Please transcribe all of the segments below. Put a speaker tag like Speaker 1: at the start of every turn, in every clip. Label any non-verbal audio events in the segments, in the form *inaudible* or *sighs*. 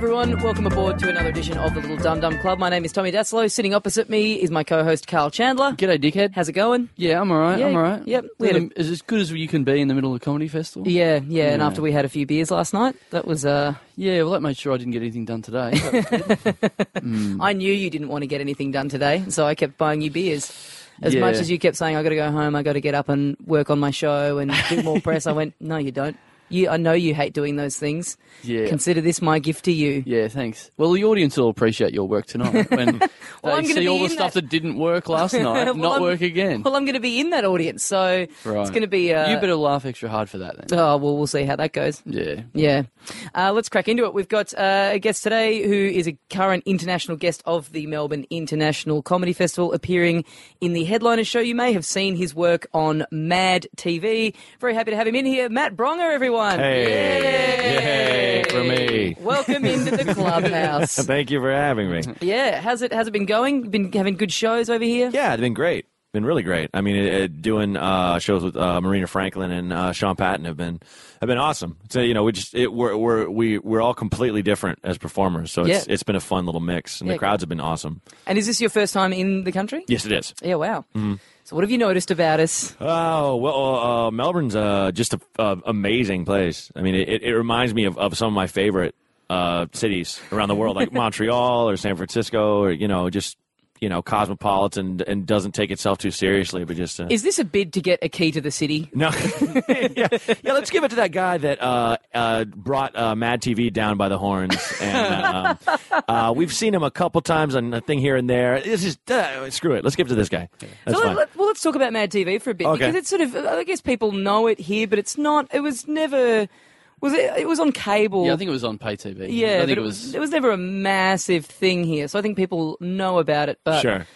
Speaker 1: everyone. Welcome aboard to another edition of the Little Dum Dum Club. My name is Tommy Dassalo. Sitting opposite me is my co-host Karl Chandler.
Speaker 2: G'day, dickhead.
Speaker 1: How's it going?
Speaker 2: Yeah, I'm alright.
Speaker 1: Yeah,
Speaker 2: I'm alright.
Speaker 1: yep, we had a-
Speaker 2: as good as you can be in the middle of a comedy festival.
Speaker 1: Yeah, yeah. And after we had a few beers last night, that was. Uh,
Speaker 2: Yeah, well, that made sure I didn't get anything done today. Good. *laughs*
Speaker 1: I knew you didn't want to get anything done today, so I kept buying you beers. As
Speaker 2: Yeah.
Speaker 1: much as you kept saying, "I got to go home. I got to get up and work on my show and do more press," I went, "No, you don't. You, I know you hate doing those things.
Speaker 2: Yeah.
Speaker 1: Consider this my gift to you."
Speaker 2: yeah, thanks. Well, the audience will appreciate your work tonight *laughs* when
Speaker 1: Well,
Speaker 2: they see all the
Speaker 1: in
Speaker 2: stuff
Speaker 1: that-
Speaker 2: that didn't work last *laughs* night
Speaker 1: Well,
Speaker 2: not
Speaker 1: I'm-
Speaker 2: work again.
Speaker 1: Well, I'm going to be in that audience, so it's going to be. Uh,
Speaker 2: you better laugh extra hard for that then.
Speaker 1: Oh well, we'll see how that goes.
Speaker 2: Yeah.
Speaker 1: Yeah. Uh, let's crack into it. We've got uh, a guest today who is a current international guest of the Melbourne International Comedy Festival, appearing in the headliner show. You may have seen his work on Mad TV. Very happy to have him in here. Matt Braunger, everyone.
Speaker 3: Hey.
Speaker 1: Yay.
Speaker 3: Yay for me.
Speaker 1: Welcome into the *laughs* clubhouse.
Speaker 3: Thank you for having me.
Speaker 1: yeah. How's it, how's it been going? Been having good shows over here?
Speaker 3: Yeah, it's been great. Been really great. I mean, it, it, doing uh, shows with uh, Marina Franklin and uh, Sean Patton have been have been awesome. So you know, we just it, we're we're we we're all completely different as performers. So it's
Speaker 1: Yeah.
Speaker 3: it's been a fun little mix, and
Speaker 1: Yeah.
Speaker 3: the crowds have been awesome.
Speaker 1: And is this your first time in the country?
Speaker 3: Yes, it is.
Speaker 1: Yeah, wow.
Speaker 3: Mm-hmm.
Speaker 1: So what have you noticed about us?
Speaker 3: Oh well, uh, Melbourne's uh, just a uh, amazing place. I mean, it, it reminds me of, of some of my favorite uh, cities around the world, like *laughs* Montreal or San Francisco, or you know, just you know, cosmopolitan and doesn't take itself too seriously, but just uh,
Speaker 1: Is this a bid to get a key to the city?
Speaker 3: no, *laughs* yeah, yeah. Let's give it to that guy that uh, uh, brought uh, Mad TV down by the horns, and um, uh, we've seen him a couple times on a thing here and there. This is uh, screw it. Let's give it to this guy. That's
Speaker 1: So
Speaker 3: fine.
Speaker 1: let, well, let's talk about Mad TV for a bit
Speaker 3: Okay.
Speaker 1: because it's sort of. I guess people know it here, but it's not. It was never. Was it? It was on cable.
Speaker 2: Yeah, I think it was on pay TV.
Speaker 1: Yeah,
Speaker 2: I
Speaker 1: but
Speaker 2: think
Speaker 1: it was. It was never a massive thing here, so I think people know about it, but
Speaker 3: Sure.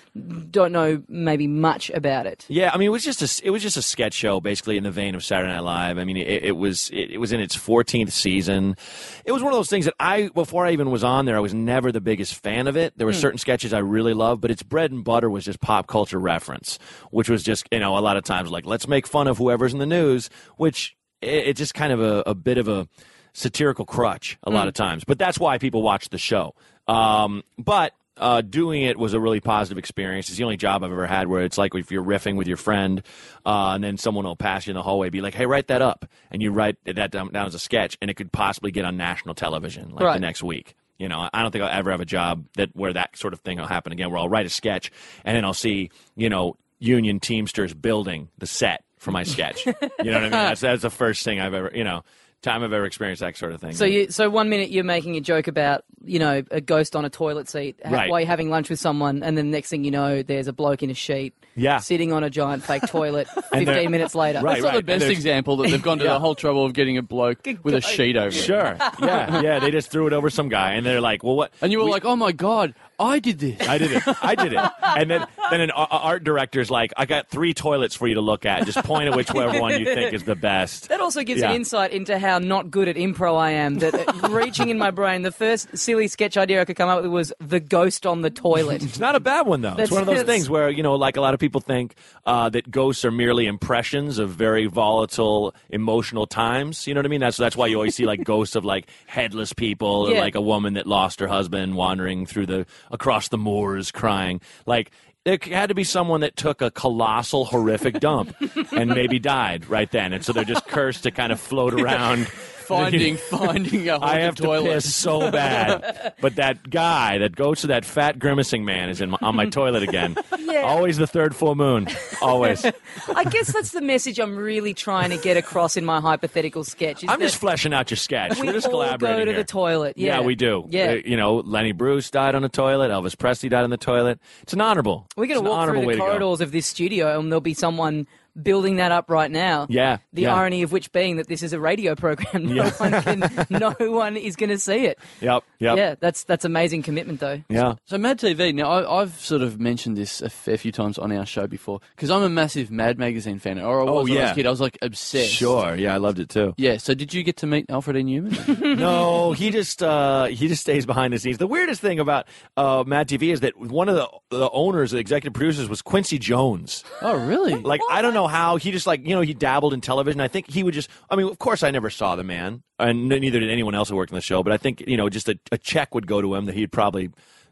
Speaker 1: don't know maybe much about it.
Speaker 3: Yeah, I mean, it was just a it was just a sketch show, basically in the vein of Saturday Night Live. I mean, it, it was it, it was in its 14th season. It was one of those things that I before I even was on there, I was never the biggest fan of it. There were hmm. certain sketches I really loved, but its bread and butter was just pop culture reference, which was just you know a lot of times like let's make fun of whoever's in the news, which it, it's just kind of a, a bit of a satirical crutch a lot of times. But that's why people watch the show. Um, but uh, doing it was a really positive experience. It's the only job I've ever had where it's like if you're riffing with your friend, uh, and then someone will pass you in the hallway, be like, "Hey, write that up," and you write that down, down as a sketch, and it could possibly get on national television like
Speaker 1: Right.
Speaker 3: the next week. You know, I don't think I'll ever have a job that where that sort of thing will happen again, where I'll write a sketch and then I'll see, you know, union Teamsters building the set for my sketch. *laughs* you know what I mean? That's that's the first thing I've ever, you know, time I've ever experienced that sort of thing.
Speaker 1: So you, so one minute you're making a joke about, you know, a ghost on a toilet seat ha-
Speaker 3: Right.
Speaker 1: while you're having lunch with someone, and then the next thing you know, there's a bloke in a sheet,
Speaker 3: Yeah.
Speaker 1: sitting on a giant fake toilet. *laughs* Fifteen minutes later,
Speaker 3: Right,
Speaker 2: That's not the
Speaker 3: and
Speaker 2: best
Speaker 3: there's-
Speaker 2: example that they've gone to *laughs*
Speaker 3: Yeah.
Speaker 2: the whole trouble of getting a bloke with a sheet over it.
Speaker 3: Sure. Yeah. Yeah. They just threw it over some guy, and they're like, "Well, what?"
Speaker 2: And you were
Speaker 3: we-
Speaker 2: like, oh my God, I did this.
Speaker 3: I did it. I did it. And then, then an a- art director's like, I got three toilets for you to look at. Just point at whichever one you think is the best.
Speaker 1: That also gives
Speaker 3: Yeah.
Speaker 1: an insight into how not good at improv I am. That reaching in my brain, the first silly sketch idea I could come up with was the ghost on the toilet.
Speaker 3: It's not a bad one though.
Speaker 1: That's-
Speaker 3: it's one of those things where you know, like a lot of people think uh, that ghosts are merely impressions of very volatile, emotional times. You know what I mean? That's that's why you always see like ghosts of like headless people or
Speaker 1: Yeah.
Speaker 3: like a woman that lost her husband wandering through the across the moors crying. Like it had to be someone that took a colossal, horrific dump *laughs* and maybe died right then, and so they're just cursed to kind of float around.
Speaker 2: Finding, *laughs* finding a
Speaker 3: I
Speaker 2: haunted
Speaker 3: have to
Speaker 2: toilet.
Speaker 3: piss so bad, *laughs* but that guy that goes to that fat grimacing man is in my, on my toilet again. *laughs*
Speaker 1: Yeah.
Speaker 3: Always the third full moon. Always.
Speaker 1: I guess that's the message I'm really trying to get across in my hypothetical sketch.
Speaker 3: I'm just fleshing out your sketch.
Speaker 1: we
Speaker 3: We're just
Speaker 1: all
Speaker 3: collaborating.
Speaker 1: go to
Speaker 3: here.
Speaker 1: the toilet. Yeah,
Speaker 3: we do.
Speaker 1: Yeah.
Speaker 3: Uh, you know, Lenny Bruce died on the toilet. Elvis Presley died on the toilet. It's an honorable.
Speaker 1: We're gonna
Speaker 3: an
Speaker 1: walk
Speaker 3: honorable
Speaker 1: through the
Speaker 3: to
Speaker 1: corridors of this studio, and there'll be someone building that up right now.
Speaker 3: Yeah,
Speaker 1: The
Speaker 3: yeah.
Speaker 1: irony of which being that this is a radio program, *laughs* no
Speaker 3: Yeah.
Speaker 1: one can, no one is going to see it.
Speaker 3: Yep. Yep.
Speaker 1: Yeah, that's that's amazing commitment, though.
Speaker 3: Yeah.
Speaker 2: So Mad TV. Now I, I've sort of mentioned this a fair few times on our show before because I'm a massive Mad magazine fan. Or I was
Speaker 3: Oh,
Speaker 2: when I was
Speaker 3: yeah.
Speaker 2: a kid. I was like obsessed.
Speaker 3: Sure. Yeah, I loved it too.
Speaker 2: Yeah. So did you get to meet Alfred E. Neuman? *laughs*
Speaker 3: no, he just uh, he just stays behind the scenes. The weirdest thing about uh, Mad TV is that one of the, the owners, the executive producers, was Quincy Jones.
Speaker 2: oh really?
Speaker 3: Like I don't know know how he just like you know he dabbled in television. I think he would just. I mean, of course, I never saw the man, and neither did anyone else who worked on the show. But I think you know, just a, a check would go to him that he'd probably,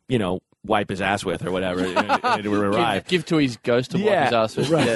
Speaker 3: you know, wipe his ass with or whatever, it would *laughs* arrive.
Speaker 2: Give, give to his ghost to
Speaker 3: Yeah,
Speaker 2: wipe his ass with.
Speaker 3: right.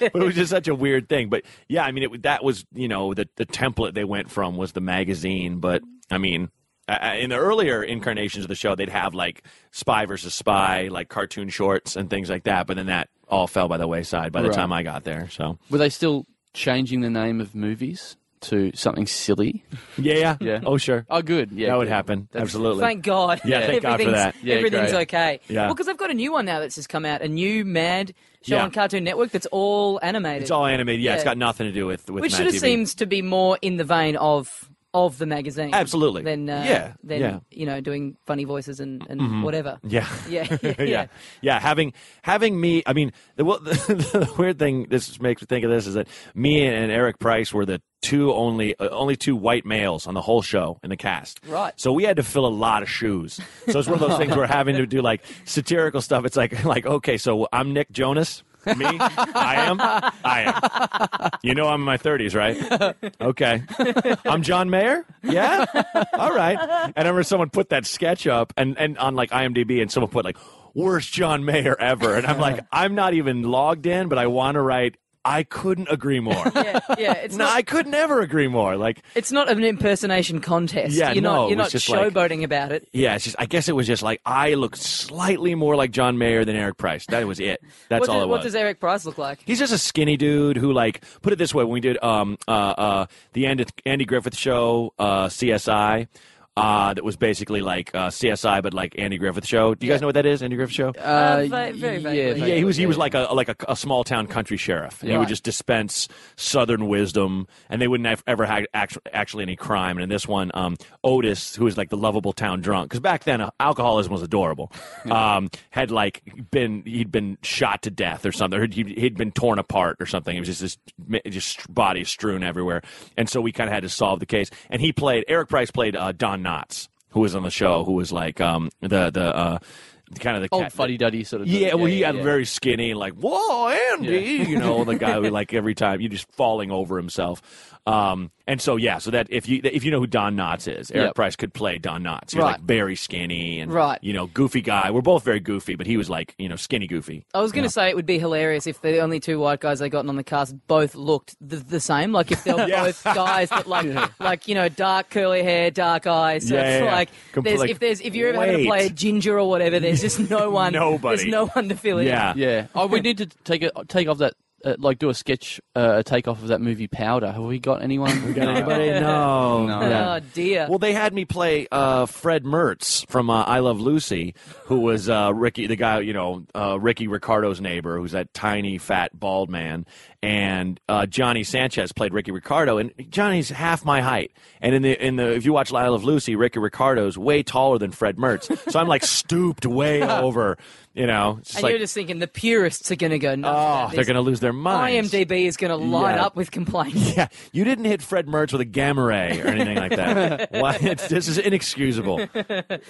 Speaker 2: Yeah. *laughs*
Speaker 3: but it was just such a weird thing. But yeah, I mean, it, that was you know the the template they went from was the magazine. But I mean, uh, in the earlier incarnations of the show, they'd have like spy versus spy, like cartoon shorts and things like that. But then that all fell by the wayside by the
Speaker 2: Right.
Speaker 3: time I got there. So
Speaker 2: Were they still changing the name of movies to something silly?
Speaker 3: yeah, yeah, *laughs*
Speaker 2: Yeah.
Speaker 3: Oh, sure.
Speaker 2: Oh, good. Yeah,
Speaker 3: that would happen.
Speaker 2: That's-
Speaker 3: Absolutely.
Speaker 1: Thank God.
Speaker 3: Yeah, thank God for
Speaker 1: Everything's-
Speaker 3: that.
Speaker 2: Yeah,
Speaker 1: everything's
Speaker 2: great.
Speaker 1: okay.
Speaker 3: Yeah.
Speaker 1: Well, because I've got a new one now that's just come out, a new Mad show
Speaker 3: Yeah.
Speaker 1: on Cartoon Network that's all animated.
Speaker 3: It's all animated. Yeah, It's got nothing to do with with
Speaker 1: which
Speaker 3: Mad
Speaker 1: sort of
Speaker 3: TV.
Speaker 1: seems to be more in the vein of of the magazine.
Speaker 3: Absolutely.
Speaker 1: Then uh,
Speaker 3: Yeah,
Speaker 1: then
Speaker 3: yeah.
Speaker 1: you know doing funny voices and, and whatever. *laughs*
Speaker 3: Yeah. *laughs*
Speaker 1: Yeah. Yeah. *laughs*
Speaker 3: yeah,
Speaker 1: yeah.
Speaker 3: yeah. Having having me, I mean, the, well, the, the weird thing this makes me think of this is that me and Eric Price were the two only uh, only two white males on the whole show in the cast.
Speaker 1: Right.
Speaker 3: So we had to fill a lot of shoes. So it's one of those things where having to do like satirical stuff. It's like like okay, so I'm Nick Jonas. Me, I am. I am. You know, I'm in my 30s, right? Okay. I'm John Mayer. Yeah. All right. And I remember someone put that sketch up and, and on like IMDb, and someone put like worst John Mayer ever, and I'm like, I'm not even logged in, but I want to write. I couldn't agree more. *laughs*
Speaker 1: Yeah, yeah, it's
Speaker 3: no,
Speaker 1: not.
Speaker 3: I could never agree more. Like,
Speaker 1: It's not an impersonation contest.
Speaker 3: Yeah,
Speaker 1: you're
Speaker 3: no,
Speaker 1: not. You're not
Speaker 3: just like-
Speaker 1: showboating about it.
Speaker 3: yeah, it's just. I guess it was just like I look slightly more like John Mayer than Eric Price. That was it. *laughs* That's
Speaker 1: What,
Speaker 3: all
Speaker 1: does,
Speaker 3: it
Speaker 1: what does Eric Price look like?
Speaker 3: He's just a skinny dude who, like, put it this way: when we did um uh uh the Andy, Andy Griffith show, uh CSI, uh that was basically like uh CSI but like Andy Griffith show. Do you guys know what that is? Andy Griffith show.
Speaker 1: Uh, va- very vaguely.
Speaker 3: yeah, he was he was like a like a, a small town country sheriff. And He would just dispense southern wisdom, and they wouldn't have ever had actually, actually any crime. And in this one, um, Otis, who was like the lovable town drunk, because back then uh, alcoholism was adorable, *laughs* um, had like been he'd been shot to death or something. Or he'd, he'd been torn apart or something. It was just this ma- just body strewn everywhere, and so we kind of had to solve the case. And he played Eric Price played uh, Don Knotts, who was on the show, who was like um, the the. Uh, Kind of the
Speaker 2: Old fuddy duddy sort of.
Speaker 3: yeah, well, he
Speaker 2: yeah,
Speaker 3: had
Speaker 2: yeah.
Speaker 3: very skinny like, whoa, Andy, you know, the guy who *laughs* like every time you just falling over himself. Um, and so yeah, so that if you if you know who Don Knotts is, Eric
Speaker 2: Yep.
Speaker 3: Price could play Don Knotts. He was
Speaker 1: Right.
Speaker 3: like very skinny and
Speaker 1: Right.
Speaker 3: you know, goofy guy. We're both very goofy, but he was like you know, skinny goofy.
Speaker 1: I was going to say it would be hilarious if the only two white guys they gotten on the cast both looked the, the same. Like if they were *laughs*
Speaker 3: Yeah.
Speaker 1: both guys that like *laughs* like you know dark curly hair, dark eyes. So
Speaker 3: Yeah,
Speaker 1: it's
Speaker 3: yeah, yeah.
Speaker 1: like
Speaker 3: Compl-
Speaker 1: there's,
Speaker 3: like,
Speaker 1: if there's if you're ever going to play a ginger or whatever, there's just no *laughs* one.
Speaker 3: Nobody.
Speaker 1: There's no one to fill in.
Speaker 3: Yeah.
Speaker 2: Yeah. Oh, we need to take it, take off that, uh, like, do a sketch, uh, a takeoff of that movie Powder. Have we got anyone? *laughs* We
Speaker 3: Got anybody? *laughs* No.
Speaker 2: No.
Speaker 1: Oh dear.
Speaker 3: Well, they had me play uh, Fred Mertz from uh, I Love Lucy, who was uh, Ricky, the guy, you know, uh, Ricky Ricardo's neighbor, who's that tiny, fat, bald man. And uh, Johnny Sanchez played Ricky Ricardo, and Johnny's half my height. And in the in the if you watch I Love Lucy, Ricky Ricardo's way taller than Fred Mertz, so I'm like stooped way *laughs* over. You know,
Speaker 1: and
Speaker 3: like,
Speaker 1: you're just thinking the purists are going to go nuts.
Speaker 3: oh, they're going to lose their minds.
Speaker 1: IMDb is going to line
Speaker 3: Yeah.
Speaker 1: up with complaints. *laughs*
Speaker 3: Yeah, you didn't hit Fred Mertz with a gamma ray or anything like that. *laughs* Why? It's, this is inexcusable.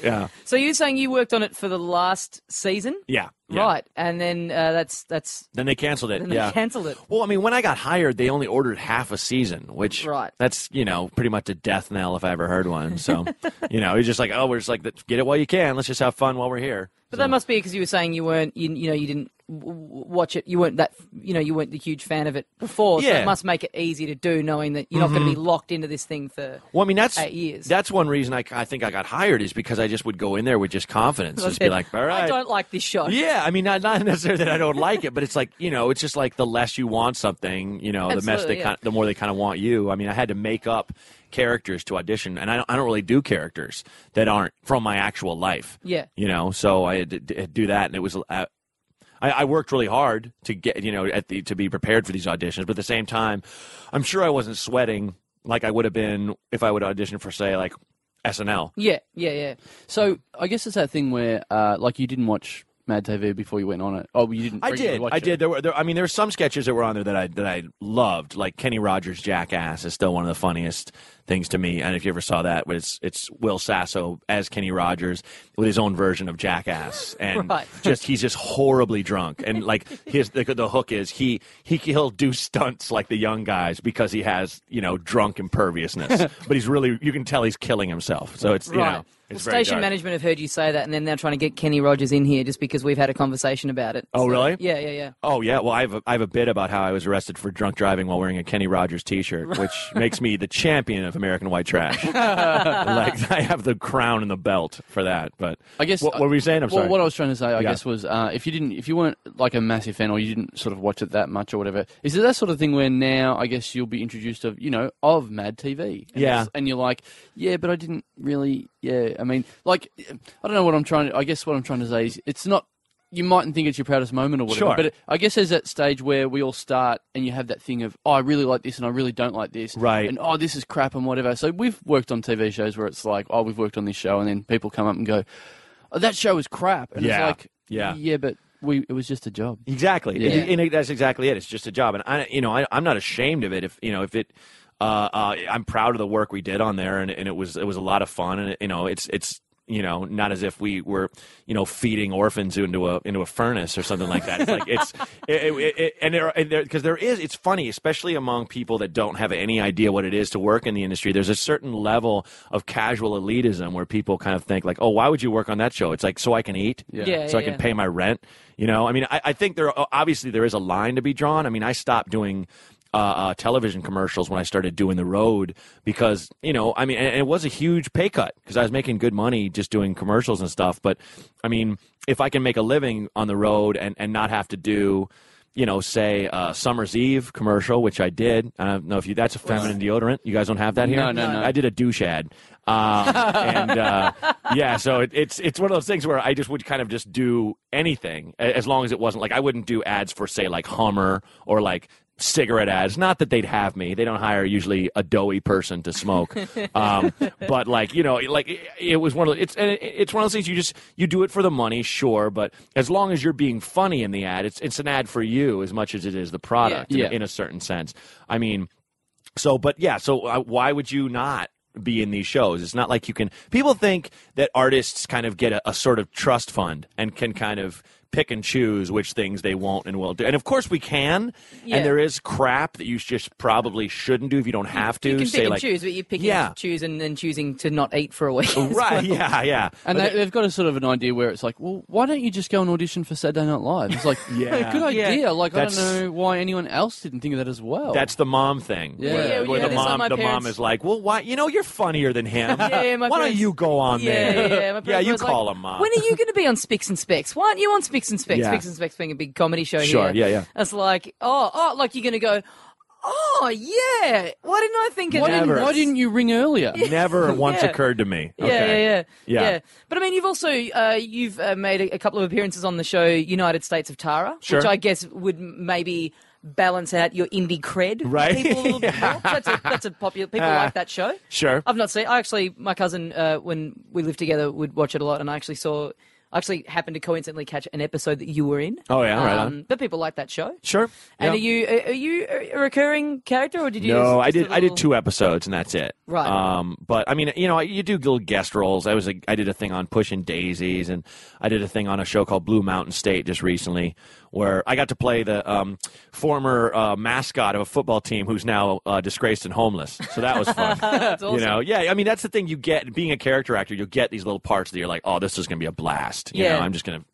Speaker 3: Yeah,
Speaker 1: So you're saying you worked on it for the last season,
Speaker 3: yeah, yeah.
Speaker 1: right? And then uh, that's that's
Speaker 3: Then they canceled it. yeah.
Speaker 1: cancelled it.
Speaker 3: Well, I mean, when I got hired, they only ordered half a season, which
Speaker 1: Right.
Speaker 3: that's you know pretty much a death knell if I ever heard one. So, *laughs* you know, it's just like, oh, we're just like, get it while you can. Let's just have fun while we're here.
Speaker 1: But
Speaker 3: So-
Speaker 1: that must be because you were saying you weren't, you, you know, you didn't watch it. You weren't that, you know, you weren't the huge fan of it before. So
Speaker 3: Yeah. Mm-hmm.
Speaker 1: it must make it easy to do, knowing that you're not going to be locked into this thing for.
Speaker 3: Well, I mean, that's
Speaker 1: Eight years.
Speaker 3: that's one reason I, I think I got hired is because I just would go in there with just confidence, just be like, all right,
Speaker 1: I don't like this show.
Speaker 3: Yeah, I mean, not, not necessarily that I don't like it, but it's like you know, it's just like the less you want something, you know, the mess they
Speaker 1: yeah.
Speaker 3: kind, the more they kind of want you. I mean, I had to make up characters to audition, and I don't, I don't really do characters that aren't from my actual life.
Speaker 1: Yeah.
Speaker 3: you know, so I had to d- do that, and it was. Uh, I, I worked really hard to get you know at the to be prepared for these auditions, but at the same time, I'm sure I wasn't sweating like I would have been if I would audition for say like SNL.
Speaker 1: Yeah, yeah, yeah.
Speaker 2: So I guess it's that thing where, uh, like, you didn't watch Mad TV before you went on it. Oh, you didn't.
Speaker 3: I did. I
Speaker 2: it.
Speaker 3: did. There were. There, I mean, there were some sketches that were on there that I that I loved. Like Kenny Rogers' Jackass is still one of the funniest things to me. And if you ever saw that, it's it's Will Sasso as Kenny Rogers with his own version of Jackass, *laughs* and
Speaker 1: Right.
Speaker 3: just he's just horribly drunk. And like his the, the hook is he he he'll do stunts like the young guys because he has you know drunk imperviousness, *laughs* but he's really you can tell he's killing himself. So it's you
Speaker 1: Right.
Speaker 3: know
Speaker 1: well,
Speaker 3: it's very
Speaker 1: station
Speaker 3: dark.
Speaker 1: management have heard you say that, and then they're trying to get Kenny Rogers in here just because we've had a conversation about it.
Speaker 3: Oh,
Speaker 1: So,
Speaker 3: really?
Speaker 1: Yeah, yeah, yeah.
Speaker 3: Oh yeah, well I have a, I have a bit about how I was arrested for drunk driving while wearing a Kenny Rogers T-shirt, which makes me the champion of American white trash. *laughs* like I have the crown and the belt for that. But
Speaker 2: I guess
Speaker 3: what, what were you saying? I'm
Speaker 2: well,
Speaker 3: sorry.
Speaker 2: what I was trying to say, I
Speaker 3: Yeah.
Speaker 2: guess, was uh, if you didn't, if you weren't like a massive fan, or you didn't sort of watch it that much, or whatever, is it that sort of thing where now I guess you'll be introduced of, you know, of Mad TV, and
Speaker 3: Yeah.
Speaker 2: and you're like, yeah, but I didn't really, yeah, I mean, like, I don't know what I'm trying. to I guess what I'm trying to say is, it's not. You mightn't think it's your proudest moment or whatever,
Speaker 3: Sure.
Speaker 2: but it, I guess there's that stage where we all start and you have that thing of, oh, I really like this and I really don't like this.
Speaker 3: Right.
Speaker 2: And, oh, this is crap and whatever. So we've worked on TV shows where it's like, oh, we've worked on this show and then people come up and go, oh, that show was crap. And
Speaker 3: Yeah.
Speaker 2: it's like,
Speaker 3: Yeah.
Speaker 2: yeah, but we it was just a job.
Speaker 3: Exactly,
Speaker 2: Yeah.
Speaker 3: and, and that's exactly it. It's just a job, and I, you know, I, I'm not ashamed of it. If you know, if it, uh, uh, I'm proud of the work we did on there, and, and it was it was a lot of fun, and it, you know, it's it's you know, not as if we were you know feeding orphans into a into a furnace or something like that. It's like it's *laughs* it, it, it, and there and there because there is it's funny, especially among people that don't have any idea what it is to work in the industry. There's a certain level of casual elitism where people kind of think like, oh, why would you work on that show? It's like so I can eat,
Speaker 2: Yeah.
Speaker 1: Yeah,
Speaker 3: so I can
Speaker 1: yeah.
Speaker 3: pay my rent. You know, I mean, I, I think there obviously there is a line to be drawn. I mean, I stopped doing uh, uh, television commercials when I started doing the road because you know, I mean, and it was a huge pay cut because I was making good money just doing commercials and stuff. But I mean, if I can make a living on the road and and not have to do. You know, say uh, Summer's Eve commercial, which I did. I don't know if you. That's a feminine deodorant. You guys don't have that here.
Speaker 2: No, no, no.
Speaker 3: I did a douche ad, um, *laughs* and uh, yeah, so it, it's it's one of those things where I just would kind of just do anything as long as it wasn't like I wouldn't do ads for say like Hummer or like cigarette ads. Not that they'd have me; they don't hire usually a doughy person to smoke. *laughs* Um, but like you know, like it, it was one of the- it's it's one of those things you just you do it for the money, sure, but as long as you're being funny in the ad, it's it's an ad for you as much as it is the product
Speaker 2: Yeah.
Speaker 3: in, in a certain sense. I mean. So, but yeah, so uh, why would you not be in these shows? It's not like you can. People think that artists kind of get a, a sort of trust fund and can kind of pick and choose which things they won't and will do. And of course, we can.
Speaker 1: Yeah.
Speaker 3: And there is crap that you just probably shouldn't do if you don't have to.
Speaker 1: You can
Speaker 3: Say
Speaker 1: pick and
Speaker 3: like,
Speaker 1: choose, but you're picking
Speaker 3: Yeah.
Speaker 1: and choose and then choosing to not eat for a week.
Speaker 3: right?
Speaker 1: well.
Speaker 3: Yeah, yeah. *laughs*
Speaker 2: And
Speaker 3: But
Speaker 2: they, they've got a sort of an idea where it's like, well, why don't you just go and audition for Saturday Night Live? It's like,
Speaker 3: Yeah. *laughs* *laughs*
Speaker 2: good
Speaker 1: Yeah.
Speaker 2: idea. Like, I don't know why anyone else didn't think of that as well.
Speaker 3: That's the mom thing.
Speaker 2: Yeah.
Speaker 3: where,
Speaker 2: Yeah,
Speaker 3: where
Speaker 1: yeah,
Speaker 3: the
Speaker 1: that's
Speaker 3: mom, the mom is like, "Well, why? You know, you're funnier than him.
Speaker 1: Yeah, yeah, my
Speaker 3: why
Speaker 1: parents-
Speaker 3: don't you go on
Speaker 1: Yeah,
Speaker 3: there?
Speaker 1: yeah, yeah. My
Speaker 3: yeah, you call
Speaker 1: like,
Speaker 3: him mom.
Speaker 1: When are you going to be on Spicks and Specs? Why aren't you on Spicks and Specs?
Speaker 3: Yeah.
Speaker 1: Spicks and Specs being a big comedy show
Speaker 3: Sure,
Speaker 1: here.
Speaker 3: yeah, yeah.
Speaker 1: It's like, oh, oh, like you're going to go, oh, yeah. Why didn't I think of
Speaker 2: why,
Speaker 1: that?
Speaker 2: didn't, why didn't you ring earlier? *laughs*
Speaker 3: Never once
Speaker 1: Yeah.
Speaker 3: occurred to me.
Speaker 1: Yeah,
Speaker 3: Okay.
Speaker 1: yeah, yeah,
Speaker 3: Yeah.
Speaker 1: But I mean, you've also uh, you've uh, made a, a couple of appearances on the show United States of Tara,
Speaker 3: Sure.
Speaker 1: which I guess would maybe balance out your indie cred,
Speaker 3: Right.
Speaker 1: People a little bit more. *laughs* That's a that's a popular. People like that show.
Speaker 3: Sure.
Speaker 1: I've not seen. I actually, my cousin, uh, when we lived together, would watch it a lot, and I actually saw. I actually happened to coincidentally catch an episode that you were in.
Speaker 3: Oh, yeah, right.
Speaker 1: Um, but people like that show.
Speaker 3: Sure.
Speaker 1: And
Speaker 3: Yeah.
Speaker 1: are you are you a recurring character, or did you?
Speaker 3: No,
Speaker 1: just-
Speaker 3: I did. I did two episodes, and that's it.
Speaker 1: Right.
Speaker 3: Um, but I mean, you know, you do little guest roles. I was a, I did a thing on pushing daisies, and I did a thing on a show called Blue Mountain State just recently, where I got to play the um, former uh, mascot of a football team who's now uh, disgraced and homeless. So that was fun. *laughs*
Speaker 1: That's awesome.
Speaker 3: You know, yeah. I mean, that's the thing. You get being a character actor. You'll get these little parts that you're like, oh, this is going to be a blast. You
Speaker 1: Yeah.
Speaker 3: know, I'm just going to,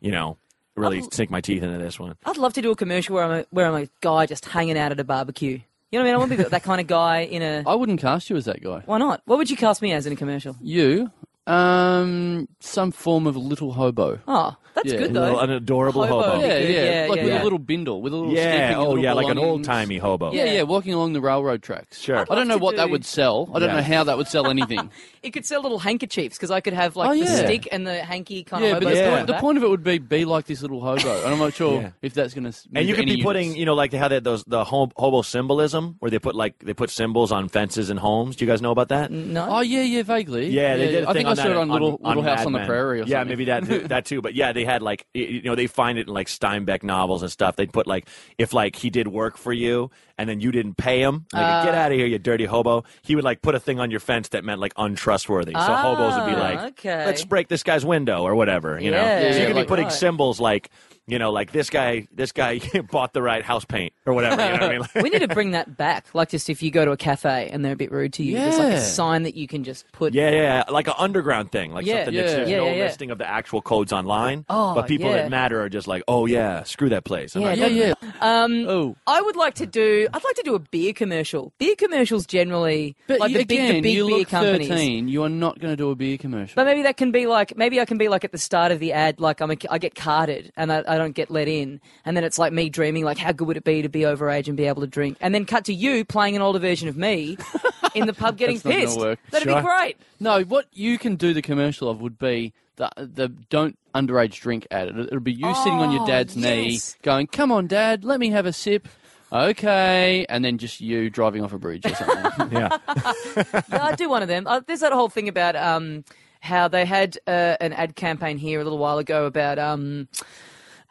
Speaker 3: you know, really sink my teeth into this one.
Speaker 1: I'd love to do a commercial where I'm a, where I'm a guy just hanging out at a barbecue. You know what I mean? I want to be that kind of guy in a.
Speaker 2: I wouldn't cast you as that guy.
Speaker 1: Why not? What would you cast me as in a commercial?
Speaker 2: You, um, some form of little hobo.
Speaker 1: Oh, that's
Speaker 2: Yeah.
Speaker 1: good though.
Speaker 3: little- an adorable
Speaker 1: Hobo.
Speaker 3: hobo.
Speaker 2: yeah,
Speaker 1: good,
Speaker 2: yeah,
Speaker 1: yeah,
Speaker 2: like
Speaker 1: yeah,
Speaker 2: with
Speaker 1: yeah.
Speaker 2: a little bindle, with a little
Speaker 3: Yeah.
Speaker 2: skipping,
Speaker 3: Oh,
Speaker 2: little
Speaker 3: yeah, like an
Speaker 2: belongings.
Speaker 3: old timey hobo.
Speaker 2: Yeah,
Speaker 1: Yeah.
Speaker 2: yeah, walking along the railroad tracks.
Speaker 3: Sure.
Speaker 2: I don't
Speaker 1: love
Speaker 2: know
Speaker 1: to
Speaker 2: what that
Speaker 1: do-
Speaker 2: would sell. I don't
Speaker 3: Yeah.
Speaker 2: know how that would sell anything. *laughs*
Speaker 1: It could sell little handkerchiefs because I could have like
Speaker 2: Oh,
Speaker 1: the
Speaker 2: yeah.
Speaker 1: stick and the hanky kind
Speaker 2: yeah,
Speaker 1: of.
Speaker 2: but
Speaker 1: hobos
Speaker 2: the,
Speaker 3: Yeah.
Speaker 1: going
Speaker 2: point, the point of it would be be like this little hobo. And I'm not *laughs* sure
Speaker 3: Yeah.
Speaker 2: if that's going to.
Speaker 3: And you could be putting, you know, like how they those the home, hobo symbolism, where they put like they put symbols on fences and homes. Do you guys know about that?
Speaker 1: No.
Speaker 2: Oh yeah, yeah, vaguely.
Speaker 3: Yeah, they did a
Speaker 2: I
Speaker 3: thing
Speaker 2: think
Speaker 3: on
Speaker 2: I saw
Speaker 3: that
Speaker 2: it on Little- Little House
Speaker 3: Mad
Speaker 2: on the
Speaker 3: Men.
Speaker 2: Prairie or
Speaker 3: yeah,
Speaker 2: something.
Speaker 3: maybe that *laughs* that too. But yeah, they had like you know they find it in like Steinbeck novels and stuff. They'd put like if like he did work for you and then you didn't pay him, like
Speaker 1: Uh.
Speaker 3: get out of here, you dirty hobo. He would like put a thing on your fence that meant like untrustworthy. So hobos would be
Speaker 1: Ah,
Speaker 3: like,
Speaker 1: okay.
Speaker 3: let's break this guy's window or whatever. You know,
Speaker 1: Yeah,
Speaker 3: so you
Speaker 2: yeah,
Speaker 3: could
Speaker 2: like-
Speaker 3: be putting symbols like. You know, like this guy, this guy *laughs* bought the right house paint or whatever. You know what I mean? *laughs*
Speaker 1: we need to bring that back. Like, just if you go to a cafe and they're a bit rude to you, there's like
Speaker 2: Yeah.
Speaker 1: a sign that you can just put.
Speaker 3: Yeah, yeah, yeah, like an underground thing, like
Speaker 1: Yeah.
Speaker 3: something that's
Speaker 2: Yeah.
Speaker 3: there's
Speaker 1: Yeah,
Speaker 3: no
Speaker 1: yeah, yeah.
Speaker 3: listing of the actual codes online.
Speaker 1: Oh,
Speaker 3: but people
Speaker 1: yeah.
Speaker 3: that matter are just like, oh yeah, screw that place. I'm
Speaker 1: Yeah,
Speaker 3: not
Speaker 2: Yeah, yeah.
Speaker 1: Um,
Speaker 2: Oh,
Speaker 1: I would like to do. I'd like to do a beer commercial. Beer commercials generally,
Speaker 2: but
Speaker 1: like
Speaker 2: you,
Speaker 1: the big,
Speaker 2: again,
Speaker 1: the big
Speaker 2: you
Speaker 1: beer
Speaker 2: look
Speaker 1: companies.
Speaker 2: thirteen. You are not going to do a beer commercial.
Speaker 1: But maybe that can be like maybe I can be like at the start of the ad, like I'm a, I get carded and I, I don't get let in, and then it's like me dreaming like how good would it be to be overage and be able to drink, and then cut to you playing an older version of me *laughs* in the pub getting
Speaker 2: That's not gonna
Speaker 1: pissed.
Speaker 2: work.
Speaker 1: That'd
Speaker 3: Sure.
Speaker 1: be great.
Speaker 2: No, what you can do the commercial of would be the the don't underage drink ad. It- It'll be you sitting on your
Speaker 1: Oh,
Speaker 2: dad's knee,
Speaker 1: yes.
Speaker 2: going, "Come on, dad, let me have a sip." Okay, and then just you driving off a bridge or something. *laughs*
Speaker 3: yeah, *laughs*
Speaker 1: Yeah, I do one of them. Uh, there's that whole thing about um, how they had uh, an ad campaign here a little while ago about um,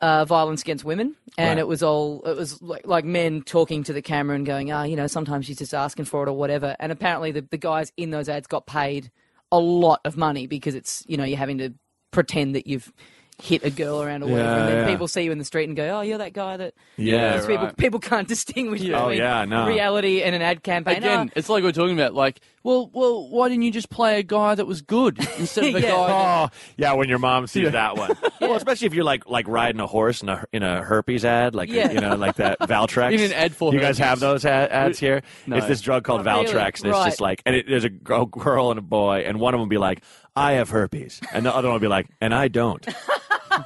Speaker 1: uh, violence against women, and
Speaker 3: Right.
Speaker 1: it was all it was like, like men talking to the camera and going, ah, you know, sometimes she's just asking for it or whatever. And apparently, the, the guys in those ads got paid a lot of money because it's you know you're having to pretend that you've hit a girl around or whatever,
Speaker 3: Yeah,
Speaker 1: and then
Speaker 3: yeah.
Speaker 1: people see you in the street and go, oh, you're that guy that.
Speaker 3: yeah.
Speaker 1: Because people
Speaker 3: right.
Speaker 1: people can't *laughs* distinguish
Speaker 2: Yeah.
Speaker 3: Oh, yeah, no.
Speaker 1: reality and an ad campaign.
Speaker 2: Again,
Speaker 1: Ah,
Speaker 2: it's like we're talking about. Like, well, well, why didn't you just play a guy that was good instead of *laughs* a
Speaker 1: Yeah.
Speaker 2: guy? That,
Speaker 3: Oh, yeah, when your mom sees that one. *laughs* Well, especially if you're like like riding a horse in a in a herpes ad, like
Speaker 1: Yeah.
Speaker 3: you know, like that Valtrex.
Speaker 2: In an ad for
Speaker 3: you guys have those ad- ads here.
Speaker 2: No.
Speaker 3: It's this drug called
Speaker 1: Not really.
Speaker 3: Valtrex, and it's
Speaker 1: Right.
Speaker 3: just like, and it, there's a girl and a boy, and one of them will be like, "I have herpes," and the other one will be like, "And I don't."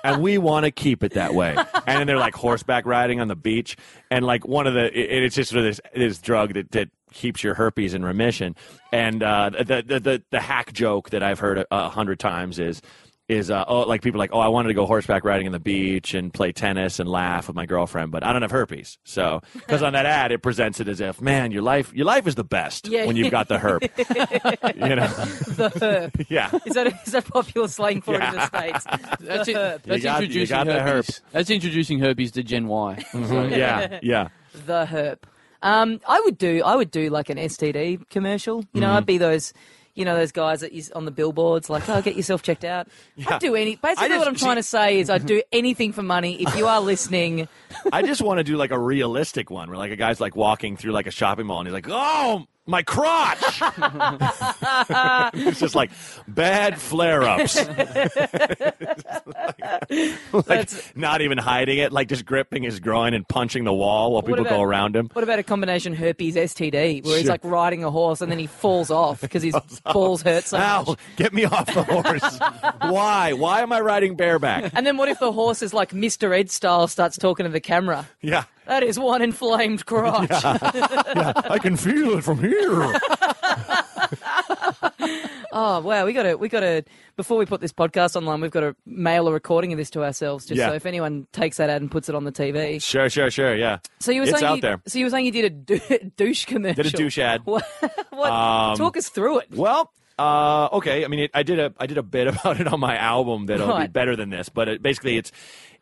Speaker 3: And we want to keep it that way. And then they're like horseback riding on the beach, and like one of the, it, it's just sort of this this drug that that keeps your herpes in remission. And uh, the, the the the hack joke that I've heard a, a hundred times is. Is uh, oh like people are like oh I wanted to go horseback riding on the beach and play tennis and laugh with my girlfriend but I don't have herpes so *laughs* because on that ad it presents it as if man your life your life is the best
Speaker 1: Yeah.
Speaker 3: when you've got the herp *laughs* you know
Speaker 1: the herp. *laughs*
Speaker 3: yeah
Speaker 1: Is that is that popular slang for it in the states?
Speaker 2: that's
Speaker 1: The herp.
Speaker 2: That's
Speaker 3: got- you
Speaker 2: introducing
Speaker 3: got the
Speaker 2: herpes. That's introducing herpes to Gen Y. So,
Speaker 3: yeah yeah
Speaker 1: The herp. Um, I would do I would do like an STD commercial. You know, I'd be those. You know those guys that is on the billboards, like, "Oh, get yourself checked out." *laughs* I'd do any. Basically,
Speaker 3: just-
Speaker 1: what I'm trying to say is, I'd do anything for money. If you are listening, *laughs*
Speaker 3: I just want to do like a realistic one where like a guy's like walking through like a shopping mall and he's like, "Oh, my crotch!" it's just like bad flare-ups, *laughs* like
Speaker 1: That's-
Speaker 3: not even hiding it, like just gripping his groin and punching the wall while people
Speaker 1: about-
Speaker 3: go around him.
Speaker 1: what about a combination herpes STD, where he's like riding a horse and then he falls off because his balls hurt so much?
Speaker 3: Ow! Get me off the horse! *laughs* Why? Why am I riding bareback?
Speaker 1: And then what if the horse is like Mr. Ed style, starts talking to the camera?
Speaker 3: Yeah,
Speaker 1: That is one inflamed crotch.
Speaker 3: I can feel it from here. *laughs*
Speaker 1: Oh wow, we got to we got to before we put this podcast online, we've got to mail a recording of this to ourselves, just
Speaker 3: Yeah.
Speaker 1: so if anyone takes that ad and puts it on the TV.
Speaker 3: Sure, sure, sure. Yeah,
Speaker 1: So you were
Speaker 3: It's
Speaker 1: saying
Speaker 3: out
Speaker 1: you,
Speaker 3: there.
Speaker 1: So you were saying you did a dou- *laughs* douche commercial.
Speaker 3: did a douche ad. *laughs*
Speaker 1: What? what
Speaker 3: Um,
Speaker 1: talk us through it.
Speaker 3: Well, uh, okay. I mean, it, I did a I did a bit about it on my album that'll be
Speaker 1: Right.
Speaker 3: better than this, but it, basically it's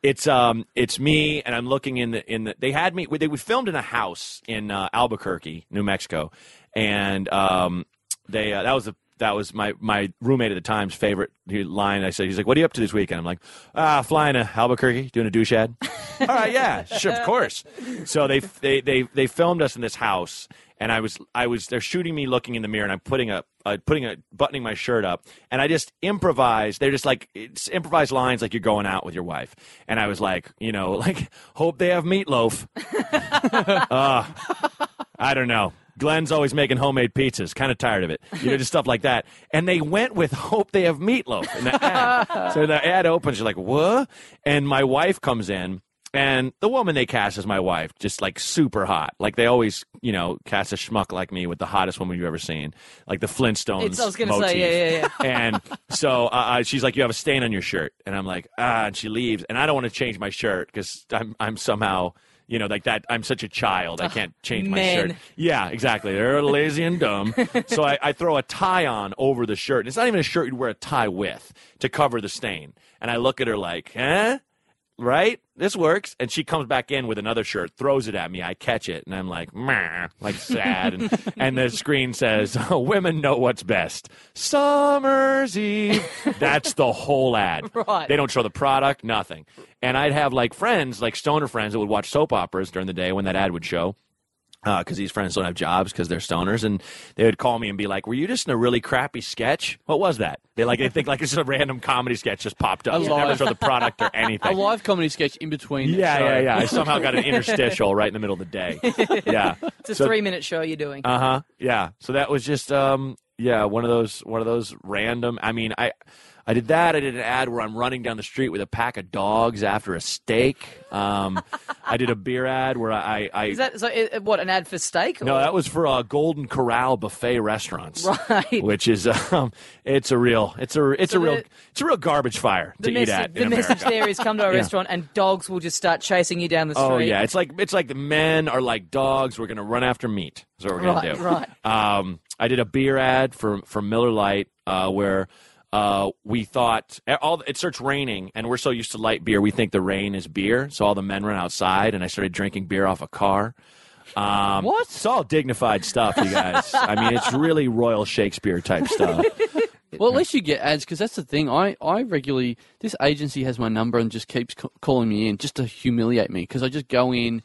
Speaker 3: it's um it's me and I'm looking in the in the they had me they we filmed in a house in uh, Albuquerque, New Mexico, and um they uh, that was the that was my, my roommate at the time's favorite line. I said, he's like, "What are you up to this weekend?" I'm like, "Ah, flying to Albuquerque, doing a douche ad." *laughs* All right, yeah, sure, of course. So they they they they filmed us in this house, and I was I was they're shooting me looking in the mirror, and I'm putting a uh, putting a buttoning my shirt up, and I just improvised. They're just like it's improvised lines like you're going out with your wife, and I was like, you know, *laughs* like hope they have meatloaf. *laughs* uh, I don't know. Glenn's always making homemade pizzas. Kind of tired of it. You know, just stuff like that. And they went with hope they have meatloaf in the ad. so the ad opens, you're like, what? And my wife comes in. And the woman they cast as my wife, just like super hot. Like they always, you know, cast a schmuck like me with the hottest woman you've ever seen, like the Flintstones.
Speaker 1: It's- I was gonna say,
Speaker 3: motif.
Speaker 1: yeah, yeah, *laughs*
Speaker 3: and so uh, uh, she's like, "You have a stain on your shirt," and I'm like, "Ah," and she leaves, and I don't want to change my shirt because I'm I'm somehow You know, like that. I'm such a child. I can't change my shirt. Yeah, exactly. They're lazy and dumb. *laughs* so I, I throw a tie on over the shirt. And it's not even a shirt you'd wear a tie with to cover the stain. And I look at her like, huh? Right? This works. And she comes back in with another shirt, throws it at me. I catch it, and I'm like, Meh, like sad. and, *laughs* and the screen says, oh, "Women know what's best." Summer's Eve. That's the whole ad. *laughs*
Speaker 1: Right.
Speaker 3: They don't show the product, nothing. And I'd have like friends, like stoner friends, that would watch soap operas during the day when that ad would show because these friends don't have jobs because they're stoners, and they would call me and be like, "Were you just in a really crappy sketch? What was that?" They like they think like it's just a random comedy sketch just popped up.
Speaker 2: A
Speaker 3: They never
Speaker 2: live-
Speaker 3: show the product or anything. *laughs*
Speaker 2: A live comedy sketch in between.
Speaker 3: Yeah,
Speaker 2: show.
Speaker 3: yeah, yeah. I somehow got an *laughs* interstitial right in the middle of the day. *laughs* Yeah,
Speaker 1: It's a
Speaker 3: So-
Speaker 1: three minute show you're doing.
Speaker 3: uh huh. Yeah. So that was just um yeah one of those one of those random. I mean I. I did that. I did an ad where I'm running down the street with a pack of dogs after a steak. Um, *laughs* I did a beer ad where I, I
Speaker 1: Is that so? uh, What an ad for steak?
Speaker 3: no,
Speaker 1: or-
Speaker 3: that was for uh, Golden Corral buffet restaurants,
Speaker 1: Right.
Speaker 3: Which is um, it's a real, it's a, it's
Speaker 1: So
Speaker 3: a real,
Speaker 1: the-
Speaker 3: it's a real garbage fire to eat
Speaker 1: message,
Speaker 3: at
Speaker 1: the message there is come to a *laughs*
Speaker 3: Yeah.
Speaker 1: restaurant and dogs will just start chasing you down the street.
Speaker 3: Oh yeah, it's like it's like the men are like dogs. We're gonna run after meat. Is what we're gonna
Speaker 1: Right,
Speaker 3: do.
Speaker 1: right.
Speaker 3: Um, I did a beer ad for for Miller Lite uh, where. Uh, we thought all it starts raining, and we're so used to light beer, we think the rain is beer. So all the men run outside, and I started drinking beer off a car. Um,
Speaker 2: What?
Speaker 3: It's all dignified stuff, you guys. I mean, it's really Royal Shakespeare type stuff. *laughs*
Speaker 2: Well, at least you get ads because that's the thing. I, I regularly this agency has my number and just keeps c- calling me in just to humiliate me because I just go in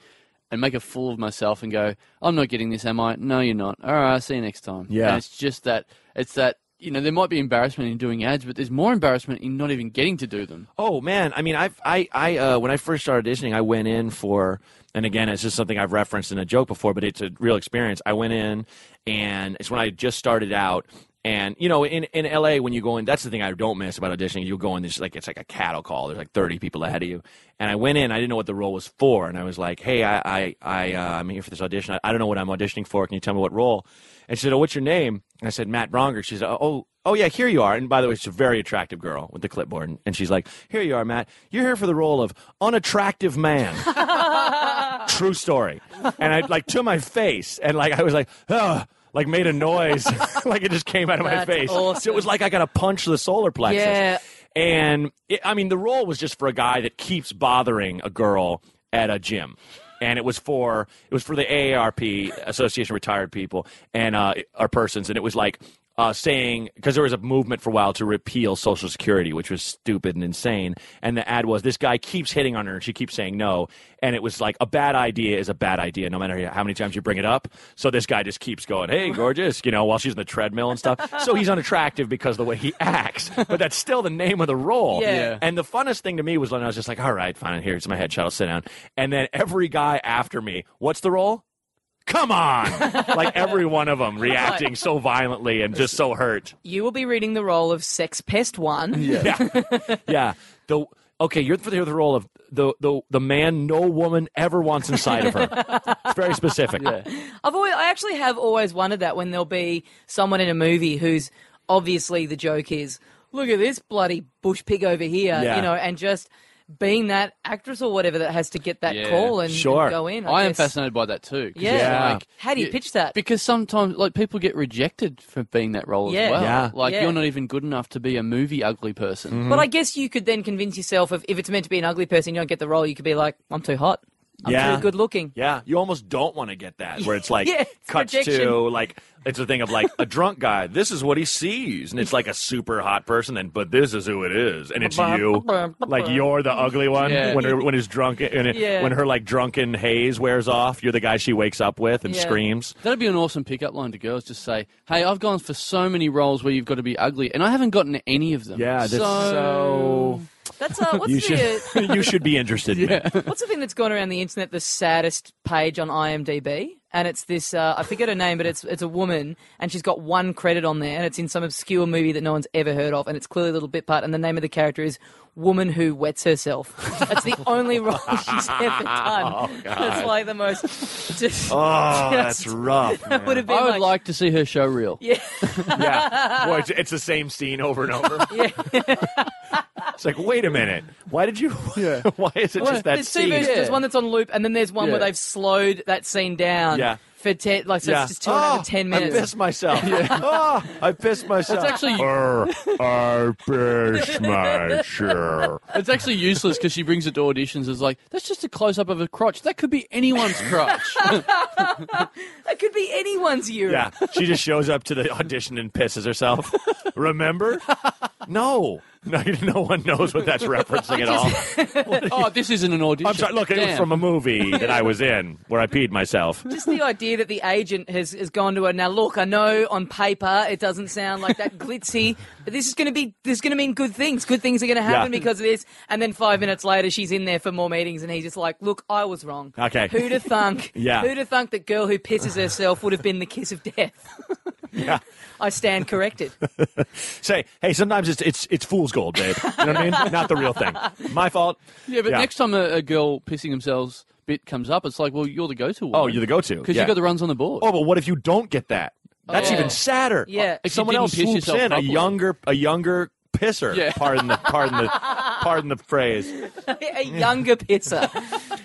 Speaker 2: and make a fool of myself and go, I'm not getting this, am I? No, you're not. All right, I'll see you next time.
Speaker 3: Yeah.
Speaker 2: And it's just that it's that you know there might be embarrassment in doing ads, but there's more embarrassment in not even getting to do them.
Speaker 3: Oh man, I mean, I've, I, I, uh, when I first started auditioning, I went in for, and again, it's just something I've referenced in a joke before, but it's a real experience. I went in, and it's when I just started out, and you know, in in LA, when you go in, that's the thing I don't miss about auditioning. You go in, there's like it's like a cattle call. There's like 30 people ahead of you, and I went in, I didn't know what the role was for, and I was like, hey, I, I, I, uh, I'm here for this audition. I, I don't know what I'm auditioning for. Can you tell me what role? And she said, oh, what's your name? And I said, Matt Braunger. She said, oh, oh yeah, here you are. And by the way, she's a very attractive girl with the clipboard. And, and she's like, here you are, Matt. You're here for the role of unattractive man. *laughs* True story. And I like to my face, and like I was like, oh, like made a noise, *laughs* *laughs* like it just came out of my
Speaker 1: That's
Speaker 3: face. So it was like I got to punch the solar plexus.
Speaker 1: Yeah.
Speaker 3: And it, I mean, the role was just for a guy that keeps bothering a girl at a gym. And it was for it was for the AARP Association of Retired People and uh, our persons, and it was like uh, saying because there was a movement for a while to repeal Social Security, which was stupid and insane. And the ad was this guy keeps hitting on her, and she keeps saying no. And it was like a bad idea is a bad idea, no matter how many times you bring it up. So this guy just keeps going, "Hey, gorgeous," you know, while she's in the treadmill and stuff. So he's unattractive because of the way he acts, but that's still the name of the role.
Speaker 1: Yeah.
Speaker 2: Yeah.
Speaker 3: And the funnest thing to me was when I was just like, "All right, fine, here's my headshot. I'll sit down." And then every guy after me, what's the role? Come on! *laughs* like every one of them reacting so violently and just so hurt.
Speaker 1: You will be reading the role of Sex Pest One.
Speaker 3: Yeah, *laughs* yeah. The okay, you're for the, the role of the, the the man no woman ever wants inside of her. It's very specific.
Speaker 1: I've always, I actually have always wondered that when there'll be someone in a movie who's obviously the joke is, look at this bloody bush pig over here,
Speaker 3: Yeah.
Speaker 1: you know, and just being that actress or whatever that has to get that
Speaker 2: Yeah.
Speaker 1: call and,
Speaker 3: Sure.
Speaker 1: and go in.
Speaker 2: I, am
Speaker 1: guess.
Speaker 2: fascinated by that too. 'cause
Speaker 1: Yeah.
Speaker 2: it's
Speaker 3: Yeah.
Speaker 2: Like,
Speaker 1: How do you pitch that?
Speaker 2: Because sometimes, like, people get rejected for being that role
Speaker 1: Yeah.
Speaker 2: as well.
Speaker 3: Yeah.
Speaker 2: Like,
Speaker 1: Yeah.
Speaker 2: you're not even good enough to be a movie ugly person.
Speaker 1: But I guess you could then convince yourself of if it's meant to be an ugly person, you don't get the role. You could be like, I'm too hot. I'm
Speaker 3: Yeah.
Speaker 1: too good looking.
Speaker 3: Yeah, you almost don't want to get that where it's *laughs* like
Speaker 1: Yeah, it's
Speaker 3: cuts
Speaker 1: rejection.
Speaker 3: to like it's a thing of like a drunk guy. This is what he sees, and it's like a super hot person, and but this is who it is, and it's you. Like you're the ugly one
Speaker 2: Yeah.
Speaker 3: when her, when he's drunk and it-
Speaker 1: Yeah.
Speaker 3: when her like drunken haze wears off. You're the guy she wakes up with and
Speaker 1: Yeah.
Speaker 3: screams.
Speaker 2: That'd be an awesome pickup line to girls. Just say, "Hey, I've gone for so many roles where you've got to be ugly, and I haven't gotten any of them."
Speaker 3: Yeah, that's
Speaker 2: so.
Speaker 3: so.
Speaker 1: That's uh, what's
Speaker 3: You
Speaker 1: the
Speaker 3: should *laughs* you should be interested. in me. *laughs*
Speaker 1: what's the thing that's gone around the internet? The saddest page on IMDb, and it's this. Uh, I forget her name, but it's it's a woman, and she's got one credit on there, and it's in some obscure movie that no one's ever heard of, and it's clearly a little bit part, and the name of the character is Woman Who Wets Herself. That's the only *laughs* role she's ever done. That's like the most. Just,
Speaker 3: Oh,
Speaker 1: just-
Speaker 3: that's rough.
Speaker 1: That would have been
Speaker 2: I would
Speaker 1: like,
Speaker 2: like to see her show reel.
Speaker 1: yeah,
Speaker 3: yeah, Boy, it's, it's the same scene over and over. It's like, wait a minute. Why did you? *laughs*
Speaker 2: Yeah.
Speaker 3: why is it just that
Speaker 1: There's two
Speaker 3: scene?
Speaker 1: versions. There's one that's on loop, and then there's one where they've slowed that scene down.
Speaker 3: Yeah.
Speaker 1: For ten, like so
Speaker 3: Yeah.
Speaker 1: it's just two and a half
Speaker 3: Oh,
Speaker 1: to ten
Speaker 3: I
Speaker 1: minutes.
Speaker 3: pissed myself. *laughs* *laughs* Oh, I pissed myself.
Speaker 2: It's actually
Speaker 3: I pissed myself.
Speaker 2: it's actually useless because she brings it to auditions as like that's just a close up of a crotch. That could be anyone's crotch.
Speaker 1: That could be anyone's urine.
Speaker 3: Yeah, she just shows up to the audition and pisses herself. Remember? No, no, *laughs* no one knows what that's referencing at *laughs* all. *laughs*
Speaker 2: oh, this isn't an audition.
Speaker 3: I'm sorry. Look, it was
Speaker 2: Damn.
Speaker 3: from a movie that I was in where I peed myself.
Speaker 1: Just the idea that the agent has, has gone to her. Now, look, I know on paper it doesn't sound like that glitzy, but this is going to be this is going to mean good things. Good things are going to happen
Speaker 3: Yeah.
Speaker 1: because of this. And then five minutes later, she's in there for more meetings, and he's just like, "Look, I was wrong.
Speaker 3: Okay.
Speaker 1: who'd have thunk?
Speaker 3: Yeah.
Speaker 1: who'd have thunk that girl who pisses herself would have been the kiss of death?
Speaker 3: Yeah.
Speaker 1: I stand corrected. *laughs*
Speaker 3: Say, hey, sometimes it's it's it's fool's gold, babe. You know what I mean? *laughs* Not the real thing. My fault.
Speaker 2: Yeah, but next time a, a girl pissing themselves bit comes up, it's like, well, you're the go-to one.
Speaker 3: Oh, you're the go-to.
Speaker 2: because
Speaker 3: Yeah.
Speaker 2: you got the runs on the board.
Speaker 3: Oh, but what if you don't get that? That's
Speaker 1: Oh.
Speaker 3: even sadder.
Speaker 1: Yeah.
Speaker 2: If you
Speaker 3: someone
Speaker 2: didn't
Speaker 3: else
Speaker 2: piss
Speaker 3: swoops
Speaker 2: yourself
Speaker 3: in, a
Speaker 2: properly.
Speaker 3: younger a younger pisser.
Speaker 2: Yeah.
Speaker 3: Pardon the pardon the pardon the phrase. *laughs*
Speaker 1: a younger pisser.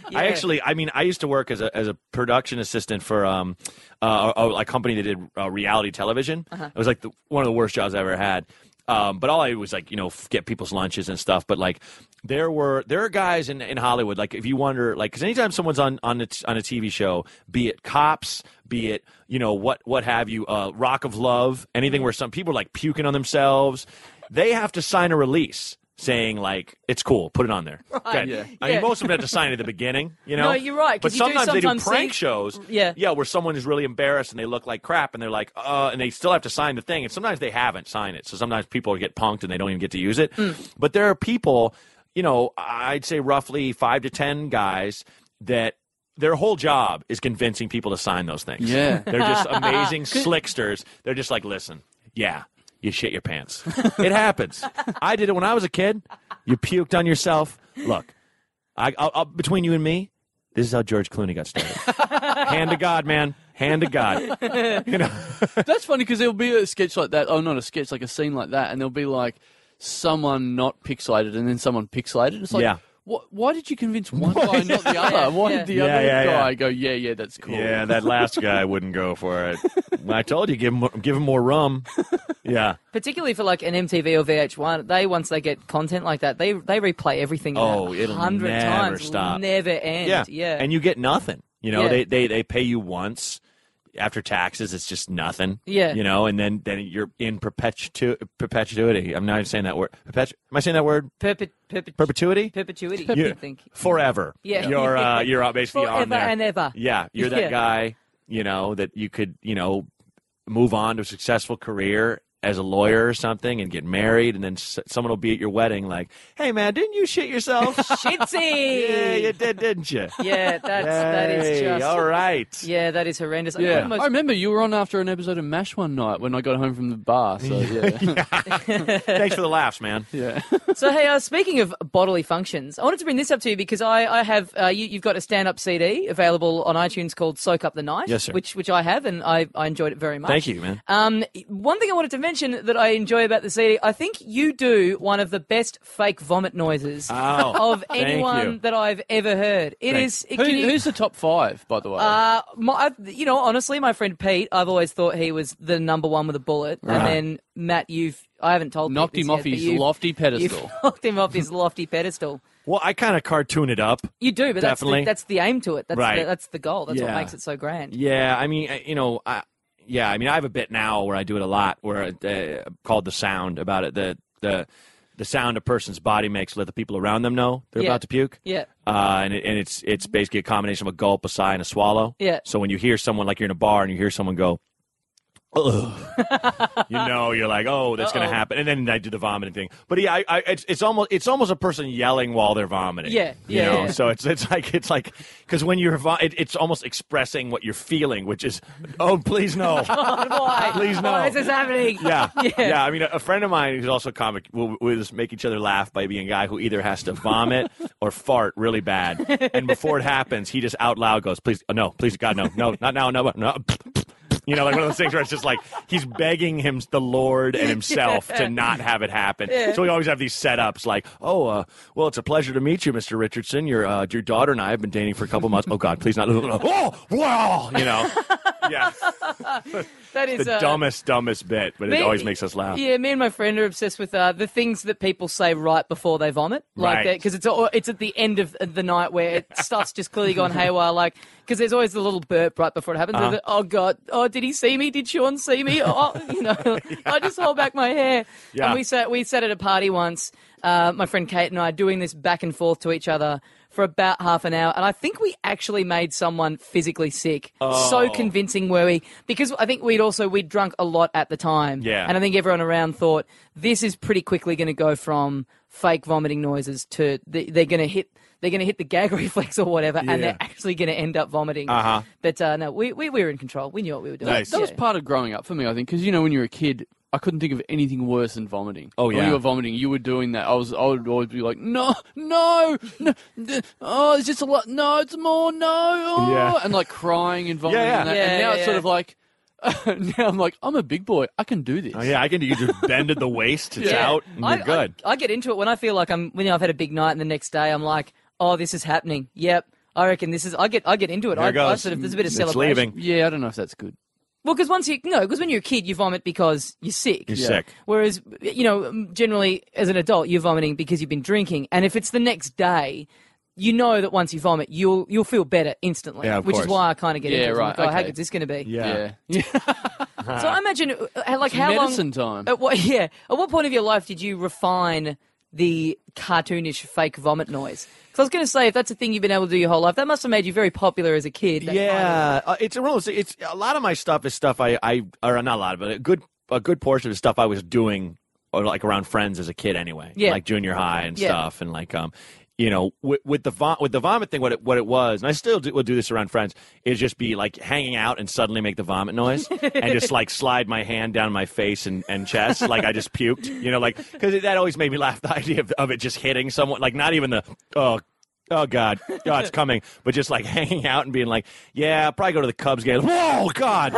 Speaker 1: Yeah.
Speaker 3: I actually, I mean, I used to work as a as a production assistant for um uh, a, a company that did uh, reality television.
Speaker 1: Uh-huh.
Speaker 3: It was like the, one of the worst jobs I ever had. Um, but all I did was like you know get people's lunches and stuff. But like there were there are guys in, in Hollywood like if you wonder like because anytime someone's on on a, on a TV show, be it Cops, be it you know what what have you, uh, Rock of Love, anything where some people are like puking on themselves, they have to sign a release. Saying like it's cool, put it on there. Okay.
Speaker 2: Yeah.
Speaker 3: I
Speaker 1: Yeah.
Speaker 3: mean, most of them have to sign at the beginning, you know.
Speaker 1: No, you're right,
Speaker 3: But
Speaker 1: 'cause you do
Speaker 3: sometimes they do prank
Speaker 1: see-
Speaker 3: shows.
Speaker 1: Yeah.
Speaker 3: yeah, where someone is really embarrassed and they look like crap, and they're like, uh, and they still have to sign the thing, and sometimes they haven't signed it. So sometimes people get punked and they don't even get to use it.
Speaker 1: Hmm.
Speaker 3: But there are people, you know, I'd say roughly five to ten guys that. Their whole job is convincing people to sign those things.
Speaker 2: Yeah.
Speaker 3: They're just *laughs* amazing slicksters. They're just like, listen, yeah, you shit your pants. it happens. I did it when I was a kid. You puked on yourself. Look, I, I'll, I'll, between you and me, this is how George Clooney got started. Hand to God, man. Hand to God. You know, *laughs*
Speaker 2: That's funny because there'll be a sketch like that. Oh, not a sketch, like a scene like that, and there'll be like someone not pixelated and then someone pixelated. It's like,
Speaker 3: Yeah.
Speaker 2: What, why did you convince *laughs* one guy, not the other? Why
Speaker 1: yeah.
Speaker 2: did the
Speaker 3: Yeah,
Speaker 2: other
Speaker 3: yeah,
Speaker 2: guy
Speaker 3: yeah.
Speaker 2: go, yeah, yeah, that's cool?
Speaker 3: yeah, that last guy *laughs* wouldn't go for it. I told you, give him, give him more rum. *laughs* Yeah.
Speaker 1: particularly for like an MTV or VH1, they once they get content like that, they they replay everything
Speaker 3: Oh,
Speaker 1: a
Speaker 3: it'll
Speaker 1: hundred
Speaker 3: never
Speaker 1: times,
Speaker 3: stop.
Speaker 1: never end.
Speaker 3: Yeah.
Speaker 1: Yeah,
Speaker 3: And you get nothing. You know,
Speaker 1: Yeah.
Speaker 3: they, they, they pay you once. After taxes, it's just nothing.
Speaker 1: Yeah.
Speaker 3: You know, and then, then you're in perpetu- perpetuity. I'm not even saying that word. Perpetu- Am I saying that word?
Speaker 1: Perpet, perpet,
Speaker 3: Perpetuity?
Speaker 1: perpetuity.
Speaker 3: You-
Speaker 1: I think
Speaker 3: forever.
Speaker 1: Yeah.
Speaker 3: You're uh, you're basically
Speaker 1: forever
Speaker 3: on there.
Speaker 1: and ever.
Speaker 3: Yeah, you're that
Speaker 1: Yeah.
Speaker 3: guy, you know, that you could, you know, move on to a successful career as a lawyer or something and get married and then s- someone will be at your wedding like, "Hey man, didn't you shit yourself?" *laughs*
Speaker 1: Shitsy.
Speaker 3: yeah, you did, didn't you? *laughs*
Speaker 1: Yeah, that's that is
Speaker 3: Hey,
Speaker 1: just
Speaker 3: all right.
Speaker 1: yeah, that is horrendous. I
Speaker 2: Yeah,
Speaker 1: almost-
Speaker 2: I remember you were on after an episode of MASH one night when I got home from the bar. So *laughs* yeah,
Speaker 3: Thanks for the laughs, man.
Speaker 2: yeah.
Speaker 1: So hey, uh, speaking of bodily functions, I wanted to bring this up to you because I, I have uh, you, you've got a stand-up CD available on iTunes called "Soak Up the Night,"
Speaker 3: Yes, sir.
Speaker 1: which which I have and I, I enjoyed it very much.
Speaker 3: Thank you, man.
Speaker 1: Um, one thing I wanted to mention that I enjoy about the CD, I think you do one of the best fake vomit noises
Speaker 3: Oh,
Speaker 1: of anyone
Speaker 3: you.
Speaker 1: that I've ever heard. It is it
Speaker 3: Thanks.
Speaker 1: is.
Speaker 2: Who,
Speaker 1: you-
Speaker 2: who's the top five, by the way?
Speaker 1: uh, my, you know, honestly, my friend Pete, I've always thought he was the number one with a bullet,
Speaker 3: Right.
Speaker 1: and then Matt, you've I haven't told
Speaker 2: Knocked him off
Speaker 1: but
Speaker 2: his
Speaker 1: you've-
Speaker 2: lofty pedestal. *laughs*
Speaker 1: knocked him off his lofty pedestal.
Speaker 3: Well, I kind of cartoon it up.
Speaker 1: You do, but that's
Speaker 3: Definitely.
Speaker 1: the, that's the aim to it. That's
Speaker 3: Right.
Speaker 1: the, that's the goal. That's what makes it so grand.
Speaker 3: Yeah, I mean, you know, I, yeah, I mean, I have a bit now where I do it a lot, where uh, called the sound about it. The the the sound a person's body makes let the people around them know they're
Speaker 1: Yeah.
Speaker 3: about to puke.
Speaker 1: Yeah.
Speaker 3: Uh, and it, and it's it's basically a combination of a gulp, a sigh, and a swallow.
Speaker 1: Yeah.
Speaker 3: So when you hear someone like you're in a bar and you hear someone go. You know, you're like, oh, that's going to happen, and then I do the vomiting thing. But yeah, I, I, it's, it's almost it's almost a person yelling while they're vomiting.
Speaker 1: Yeah,
Speaker 3: you
Speaker 1: yeah,
Speaker 3: know.
Speaker 1: yeah.
Speaker 3: So it's it's like it's like because when you're vo- it, it's almost expressing what you're feeling, which is, oh, please no. *laughs*
Speaker 1: Why?
Speaker 3: Please no.
Speaker 1: Why is this happening?
Speaker 3: Yeah, *laughs*
Speaker 1: Yeah.
Speaker 3: yeah. I mean, a, a friend of mine who's also a comic will, will just make each other laugh by being a guy who either has to vomit *laughs* or fart really bad, and before it happens, he just out loud goes, "Please, no, please, God, no, no, not now, no, no." You know, like one of those things where it's just like he's begging him, the Lord and himself, to not have it happen. So we always have these setups like, oh, uh, well, it's a pleasure to meet you, Mr. Richardson. Your uh, your daughter and I have been dating for a couple months. Oh God, please not. *laughs* Oh, wow, you know, yeah, *laughs*
Speaker 1: That is
Speaker 3: the
Speaker 1: uh,
Speaker 3: dumbest, dumbest bit, but it always makes us laugh.
Speaker 1: Yeah, me and my friend are obsessed with uh, the things that people say right before they vomit, like
Speaker 3: Right.
Speaker 1: that, because it's it's at the end of the night where it *laughs* starts just clearly gone haywire. Like, because there's always the little burp right before it happens.
Speaker 3: Uh-huh.
Speaker 1: The, oh God, oh did he see me? Did Sean see me? Oh, you know, *laughs* *laughs* I just hold back my hair.
Speaker 3: Yeah.
Speaker 1: And we sat we sat at a party once. Uh, my friend Kate and I doing this back and forth to each other for about half an hour, and I think we actually made someone physically sick.
Speaker 3: Oh.
Speaker 1: So convincing were we? Because I think we'd also we'd drunk a lot at the time.
Speaker 3: Yeah.
Speaker 1: And I think everyone around thought this is pretty quickly going to go from fake vomiting noises to the, they're going to hit they're going to hit the gag *laughs* reflex or whatever, and they're actually going to end up vomiting.
Speaker 3: Uh-huh.
Speaker 1: But uh, no, we, we, we were in control. We knew what we were doing.
Speaker 3: Nice.
Speaker 2: That was
Speaker 1: Yeah.
Speaker 2: part of growing up for me, I think, because you know when you're a kid, I couldn't think of anything worse than vomiting.
Speaker 3: Oh,
Speaker 2: When
Speaker 3: yeah.
Speaker 2: you were vomiting, you were doing that. I was, I would always be like, no, no, no, oh, it's just a lot. No, it's more. No, oh,
Speaker 3: Yeah.
Speaker 2: and like crying and vomiting.
Speaker 3: Yeah, yeah.
Speaker 2: And, that.
Speaker 1: Yeah,
Speaker 2: and now
Speaker 1: yeah,
Speaker 2: it's sort of like. *laughs* now I'm like, I'm a big boy. I can do this.
Speaker 3: Oh, yeah, I can do. You just bend at the waist. It's
Speaker 1: Yeah.
Speaker 3: out. And you're
Speaker 1: I,
Speaker 3: good.
Speaker 1: I, I get into it when I feel like I'm when you know, I've had a big night, and the next day I'm like, oh, this is happening. Yep. I reckon this is. I get. I get into it.
Speaker 3: There
Speaker 1: I,
Speaker 3: it goes.
Speaker 1: I sort of. There's a bit of
Speaker 3: It's
Speaker 1: celebration.
Speaker 3: leaving.
Speaker 2: Yeah, I don't know if that's good.
Speaker 1: Well, because once you no, because when you're a kid, you vomit because you're sick.
Speaker 3: You're
Speaker 2: Yeah.
Speaker 3: sick.
Speaker 1: Whereas, you know, generally as an adult, you're vomiting because you've been drinking, and if it's the next day, you know that once you vomit, you'll you'll feel better instantly.
Speaker 3: Yeah, of
Speaker 1: which
Speaker 3: course.
Speaker 1: is why I kind of get
Speaker 2: Yeah,
Speaker 1: into it. I'm
Speaker 2: right,
Speaker 1: Like, oh, how
Speaker 2: okay.
Speaker 1: good's this going to be?
Speaker 3: Yeah.
Speaker 2: Yeah. *laughs*
Speaker 1: So I imagine, uh, like, how
Speaker 2: medicine
Speaker 1: long?
Speaker 2: time.
Speaker 1: At what? *laughs* Yeah. At what point of your life did you refine the cartoonish fake vomit noise? Because I was going to say, if that's a thing you've been able to do your whole life, that must have made you very popular as a kid. that kind of-
Speaker 3: Yeah, uh, it's a. It's a lot of my stuff is stuff I, I or not a lot of it. A good, a good portion of the stuff I was doing, or like around friends as a kid anyway.
Speaker 1: Yeah.
Speaker 3: like junior high and
Speaker 1: Yeah.
Speaker 3: stuff, and like um, you know, with, with the vom- with the vomit thing, what it what it was, and I still do, will do this around friends, is just be like hanging out and suddenly make the vomit noise, and just like slide my hand down my face and, and chest, like I just puked, you know, like because that always made me laugh. The idea of, of it just hitting someone, like not even the oh Oh God, God, it's coming! But just like *laughs* hanging out and being like, "Yeah, I'll probably go to the Cubs game." Whoa, God!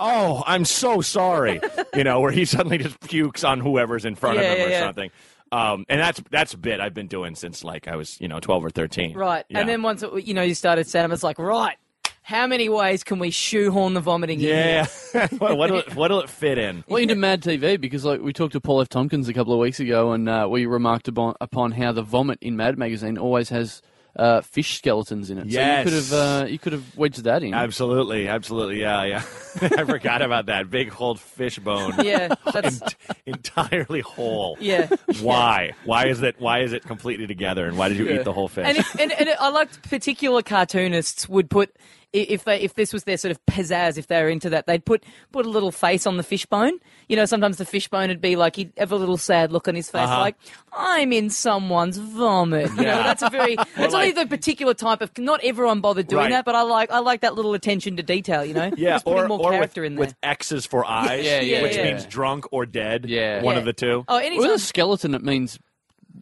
Speaker 3: oh, I'm so sorry. You know, where he suddenly just pukes on whoever's in front
Speaker 1: Yeah,
Speaker 3: of him
Speaker 1: yeah,
Speaker 3: or
Speaker 1: yeah.
Speaker 3: something. Um, and that's that's a bit I've been doing since like I was, you know, 12 or 13.
Speaker 1: Right.
Speaker 3: Yeah.
Speaker 1: And then once it, you know you started stand it's like right. How many ways can we shoehorn the vomiting in?
Speaker 3: yeah, *laughs* what, what'll it, what'll it fit in?
Speaker 2: Well, into Mad TV because like we talked to Paul F. Tompkins a couple of weeks ago, and uh, we remarked upon, upon how the vomit in Mad magazine always has uh, fish skeletons in it.
Speaker 3: Yes.
Speaker 2: So you could have uh, you could have wedged that in.
Speaker 3: Absolutely, absolutely, yeah, yeah. *laughs* I forgot about that big whole fish bone.
Speaker 1: Yeah. That's *laughs*
Speaker 3: Ent- entirely whole.
Speaker 1: yeah. *laughs*
Speaker 3: Why? Why is it? Why is it completely together? And why did you eat the whole fish?
Speaker 1: And, if, and, and I liked particular cartoonists would put i- if they if this was their sort of pizzazz if they were into that they'd put put a little face on the fishbone. You know, sometimes the fishbone would be like he'd have a little sad look on his face,
Speaker 3: Uh-huh.
Speaker 1: like I'm in someone's vomit. You know, that's a very *laughs* that's only the particular type of. Not everyone bothered doing
Speaker 3: Right.
Speaker 1: that, but I like I like that little attention to detail. You know,
Speaker 3: Yeah,
Speaker 1: Just
Speaker 3: or,
Speaker 1: more
Speaker 3: or
Speaker 1: character
Speaker 3: with,
Speaker 1: in there.
Speaker 3: with X's for *laughs* eyes,
Speaker 2: Yeah, yeah,
Speaker 3: which
Speaker 1: yeah.
Speaker 3: means drunk or dead.
Speaker 2: Yeah.
Speaker 3: one
Speaker 1: Yeah.
Speaker 3: of the two.
Speaker 1: oh,
Speaker 2: With a skeleton, it means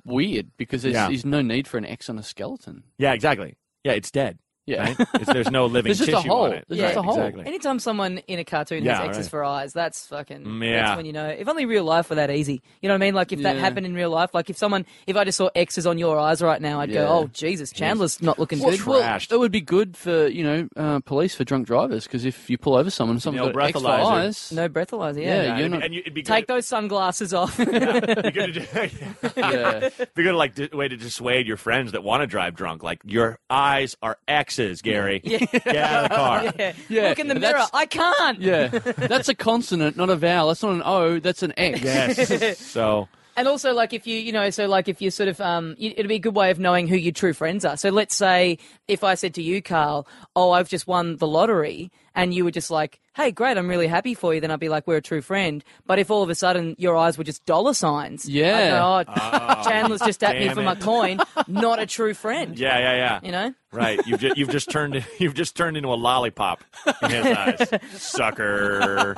Speaker 2: weird because there's,
Speaker 3: Yeah.
Speaker 2: there's no need for an X on a skeleton.
Speaker 3: Yeah, exactly. Yeah, it's dead.
Speaker 2: Yeah.
Speaker 3: Right? There's no *laughs* living
Speaker 2: There's just a
Speaker 3: tissue
Speaker 2: hole.
Speaker 3: on it.
Speaker 2: There's
Speaker 3: right,
Speaker 2: just a hole.
Speaker 3: Exactly.
Speaker 1: Anytime someone in a cartoon
Speaker 3: Yeah,
Speaker 1: has X's
Speaker 3: right.
Speaker 1: for eyes, that's fucking.
Speaker 3: Mm, yeah.
Speaker 1: That's when you know. If only real life were that easy. You know what I mean? Like if that happened in real life, like if someone, if I just saw X's on your eyes right now, I'd
Speaker 2: Yeah.
Speaker 1: go, "Oh Jesus, Chandler's not looking
Speaker 3: Well,
Speaker 1: good."
Speaker 3: tra- trashed.
Speaker 2: it would be good for you know uh, police for drunk drivers because if you pull over someone, and someone's
Speaker 3: No
Speaker 2: got X for
Speaker 3: breathalyzer.
Speaker 2: eyes,
Speaker 1: no breathalyzer.
Speaker 2: Yeah,
Speaker 1: Yeah.
Speaker 3: Yeah,
Speaker 2: you're
Speaker 3: and,
Speaker 2: not-
Speaker 3: and you, it'd be
Speaker 1: Take those sunglasses off. *laughs* *laughs*
Speaker 3: Be good to,
Speaker 2: yeah.
Speaker 3: be good like di- way to dissuade your friends that want to drive drunk. Like your eyes are X's, Gary. Get out of the car.
Speaker 1: yeah.
Speaker 2: Yeah,
Speaker 1: Look in the mirror.
Speaker 2: that's-
Speaker 1: I can't.
Speaker 2: yeah, that's a consonant, not a vowel. That's not an O. That's an X.
Speaker 3: Yes. *laughs* so
Speaker 1: And also, like, if you, you know, so like, if you sort of, um, it'd be a good way of knowing who your true friends are. So let's say if I said to you, Karl, oh, I've just won the lottery, and you were just like, hey, great, I'm really happy for you, then I'd be like, we're a true friend. But if all of a sudden your eyes were just dollar signs,
Speaker 2: Yeah.
Speaker 1: I'd go, oh, *laughs* oh, Chandler's just at me for
Speaker 3: it.
Speaker 1: my coin, not a true friend.
Speaker 3: yeah, yeah, yeah.
Speaker 1: You know?
Speaker 3: Right. You've just, you've just turned you've just turned into a lollipop in his eyes. *laughs* Sucker.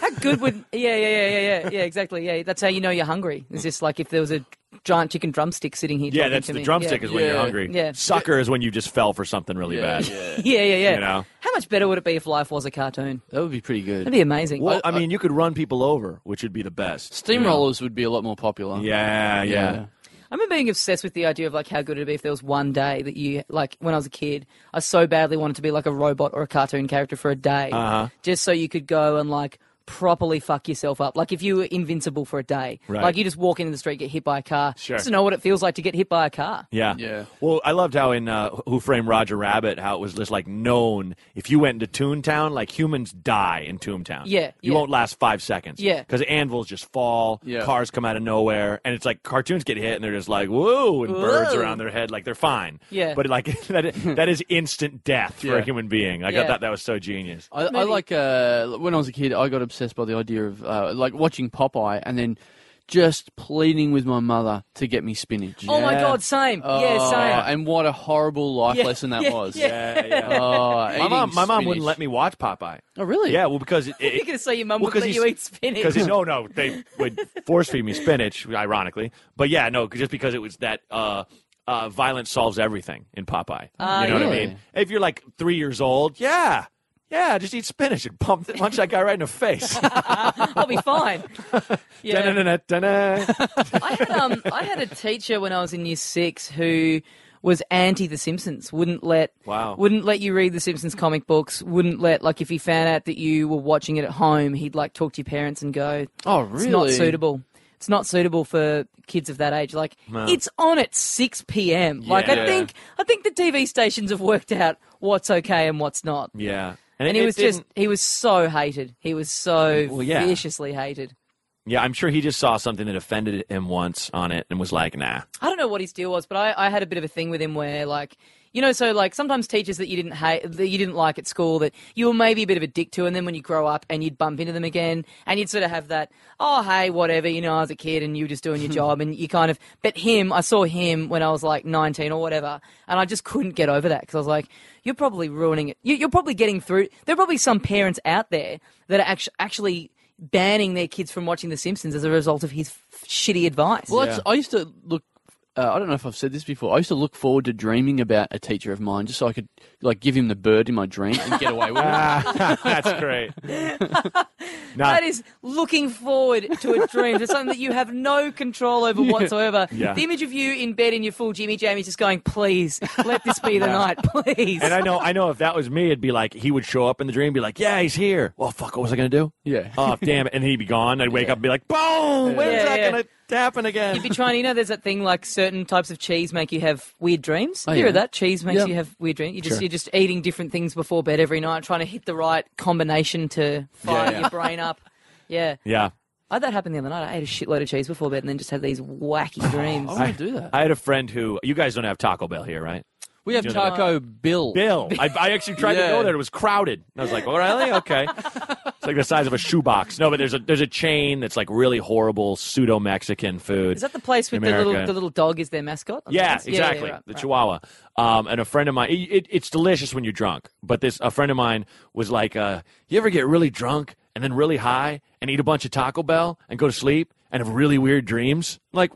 Speaker 1: How good would, yeah, yeah, yeah, yeah, yeah, yeah, exactly. Yeah, that's how you know you're hungry. It's just like if there was a giant chicken drumstick sitting here.
Speaker 3: Yeah, that's
Speaker 1: to
Speaker 3: the
Speaker 1: me.
Speaker 3: drumstick
Speaker 1: yeah.
Speaker 3: is when you're hungry.
Speaker 1: Yeah.
Speaker 3: Sucker is when you just fell for something really
Speaker 2: Yeah,
Speaker 3: bad.
Speaker 2: yeah. *laughs*
Speaker 1: Yeah, yeah, yeah.
Speaker 3: You know?
Speaker 1: How much better would it be if life was a cartoon.
Speaker 2: That would be pretty good.
Speaker 1: That'd be amazing.
Speaker 3: Well, I mean, you could run people over, which would be the best.
Speaker 2: Steamrollers would be a lot more popular.
Speaker 3: Yeah, yeah.
Speaker 1: I remember being obsessed with the idea of like how good it'd be if there was one day that you like when I was a kid, I so badly wanted to be like a robot or a cartoon character for a day,
Speaker 3: Uh-huh.
Speaker 1: just so you could go and like properly fuck yourself up. Like if you were invincible for a day,
Speaker 3: Right.
Speaker 1: like you just walk into the street, get hit by a car,
Speaker 3: Sure.
Speaker 1: just to know what it feels like to get hit by a car.
Speaker 3: Yeah.
Speaker 2: Yeah.
Speaker 3: Well, I loved how in uh, Who Framed Roger Rabbit, how it was just like known if you went into Toontown, like humans die in Toontown.
Speaker 1: Yeah,
Speaker 3: You
Speaker 1: yeah.
Speaker 3: won't last five seconds.
Speaker 1: Yeah.
Speaker 3: Because anvils just fall,
Speaker 2: Yeah.
Speaker 3: cars come out of nowhere, and it's like cartoons get hit and they're just like, whoa, and birds around their head, like they're fine.
Speaker 1: Yeah.
Speaker 3: But like *laughs* that, that is instant death for a human being. I
Speaker 1: Yeah.
Speaker 3: thought that was so genius.
Speaker 2: I, I like uh, when I was a kid. I got obsessed by the idea of uh, like watching Popeye and then just pleading with my mother to get me spinach.
Speaker 1: Oh my
Speaker 3: Yeah.
Speaker 1: god, same.
Speaker 2: Oh,
Speaker 1: yeah, same.
Speaker 2: And what a horrible life
Speaker 1: Yeah,
Speaker 2: lesson that
Speaker 1: yeah,
Speaker 2: was.
Speaker 3: Yeah, yeah. *laughs*
Speaker 2: Oh,
Speaker 3: my mom, my mom wouldn't let me watch Popeye.
Speaker 2: Oh, really?
Speaker 3: Yeah, well, because it, *laughs*
Speaker 1: You're
Speaker 3: it,
Speaker 1: gonna say your mum
Speaker 3: Well,
Speaker 1: would
Speaker 3: 'cause
Speaker 1: let you eat spinach?
Speaker 3: Because no, no, *laughs* they would force feed me spinach, ironically. But yeah, no, just because it was that uh, uh, violence solves everything in Popeye.
Speaker 1: Ah,
Speaker 3: you know what I
Speaker 2: yeah.
Speaker 3: mean? If you're like three years old, yeah, yeah, just eat spinach and pump, punch that guy right in the face. *laughs*
Speaker 1: I'll be fine. *laughs* Yeah. I had um I had a teacher when I was in year six who was anti The Simpsons. Wouldn't let
Speaker 3: Wow.
Speaker 1: Wouldn't let you read The Simpsons comic books. Wouldn't let like if he found out that you were watching it at home, he'd like talk to your parents and go,
Speaker 2: Oh,
Speaker 1: "It's
Speaker 2: really?
Speaker 1: not suitable. It's not suitable for kids of that age. Like it's on at six p.m. Like I
Speaker 3: Yeah.
Speaker 1: think I think the TV stations have worked out what's okay and what's not.
Speaker 3: yeah,
Speaker 1: And
Speaker 3: it-
Speaker 1: he was just, he was so hated. He was so
Speaker 3: Well, yeah.
Speaker 1: viciously hated.
Speaker 3: yeah. I'm sure he just saw something that offended him once on it and was like, nah.
Speaker 1: I don't know what his deal was, but I, I had a bit of a thing with him where, like, you know, so like sometimes teachers that you didn't hate, that you didn't like at school, that you were maybe a bit of a dick to, and then when you grow up and you'd bump into them again, and you'd sort of have that, oh hey, whatever, you know, I was a kid and you were just doing your *laughs* job, and you kind of. But him, I saw him when I was like nineteen or whatever, and I just couldn't get over that because I was like, you're probably ruining it. You, you're probably getting through. There are probably some parents out there that are actually actually banning their kids from watching The Simpsons as a result of his f- shitty advice.
Speaker 2: Well, that's, I used to look. Uh, I don't know if I've said this before. I used to look forward to dreaming about a teacher of mine, just so I could like give him the bird in my dream and get away with it. *laughs*
Speaker 3: That's great. *laughs* Nah,
Speaker 1: That is looking forward to a dream. It's something that you have no control over whatsoever.
Speaker 3: Yeah.
Speaker 1: The image of you in bed in your full Jimmy Jamie just going, please, let this be the night, please.
Speaker 3: and I know, I know, if that was me, it'd be like he would show up in the dream, and be like, "Yeah, he's here." Well, fuck, what was I gonna do?
Speaker 2: Yeah.
Speaker 3: Oh, damn it! And he'd be gone. I'd wake up and be like, "Boom! When's
Speaker 1: Yeah,
Speaker 3: that
Speaker 1: yeah.
Speaker 3: Gonna happen again?"
Speaker 1: You'd be trying, you know, there's that thing like certain types of cheese make you have weird dreams.
Speaker 2: Oh,
Speaker 1: you hear
Speaker 2: yeah.
Speaker 1: of that? Cheese makes
Speaker 2: Yeah.
Speaker 1: you have weird dreams. You just,
Speaker 2: Sure.
Speaker 1: You're just eating different things before bed every night, trying to hit the right combination to fire
Speaker 3: Yeah, yeah.
Speaker 1: your brain up. Yeah.
Speaker 3: yeah.
Speaker 1: I had that happen the other night. I ate a shitload of cheese before bed and then just had these wacky *sighs* dreams.
Speaker 2: I want to do that.
Speaker 3: I had a friend who you guys don't have Taco Bell here, right?
Speaker 2: We have
Speaker 3: You know-
Speaker 2: Taco Bill.
Speaker 3: Bill. I, I actually tried to go there. It was crowded. And I was like, "Oh, really? Okay." it's like the size of a shoebox. No, but there's a there's a chain that's like really horrible pseudo Mexican food.
Speaker 1: Is that the place with the little
Speaker 3: America.
Speaker 1: the little dog is their mascot?
Speaker 3: Yeah,
Speaker 1: That's-
Speaker 3: exactly.
Speaker 1: right,
Speaker 3: the
Speaker 1: right.
Speaker 3: Chihuahua. Um, and a friend of mine, it, it, it's delicious when you're drunk. But this, a friend of mine was like, uh, "You ever get really drunk and then really high and eat a bunch of Taco Bell and go to sleep and have really weird dreams?" Like,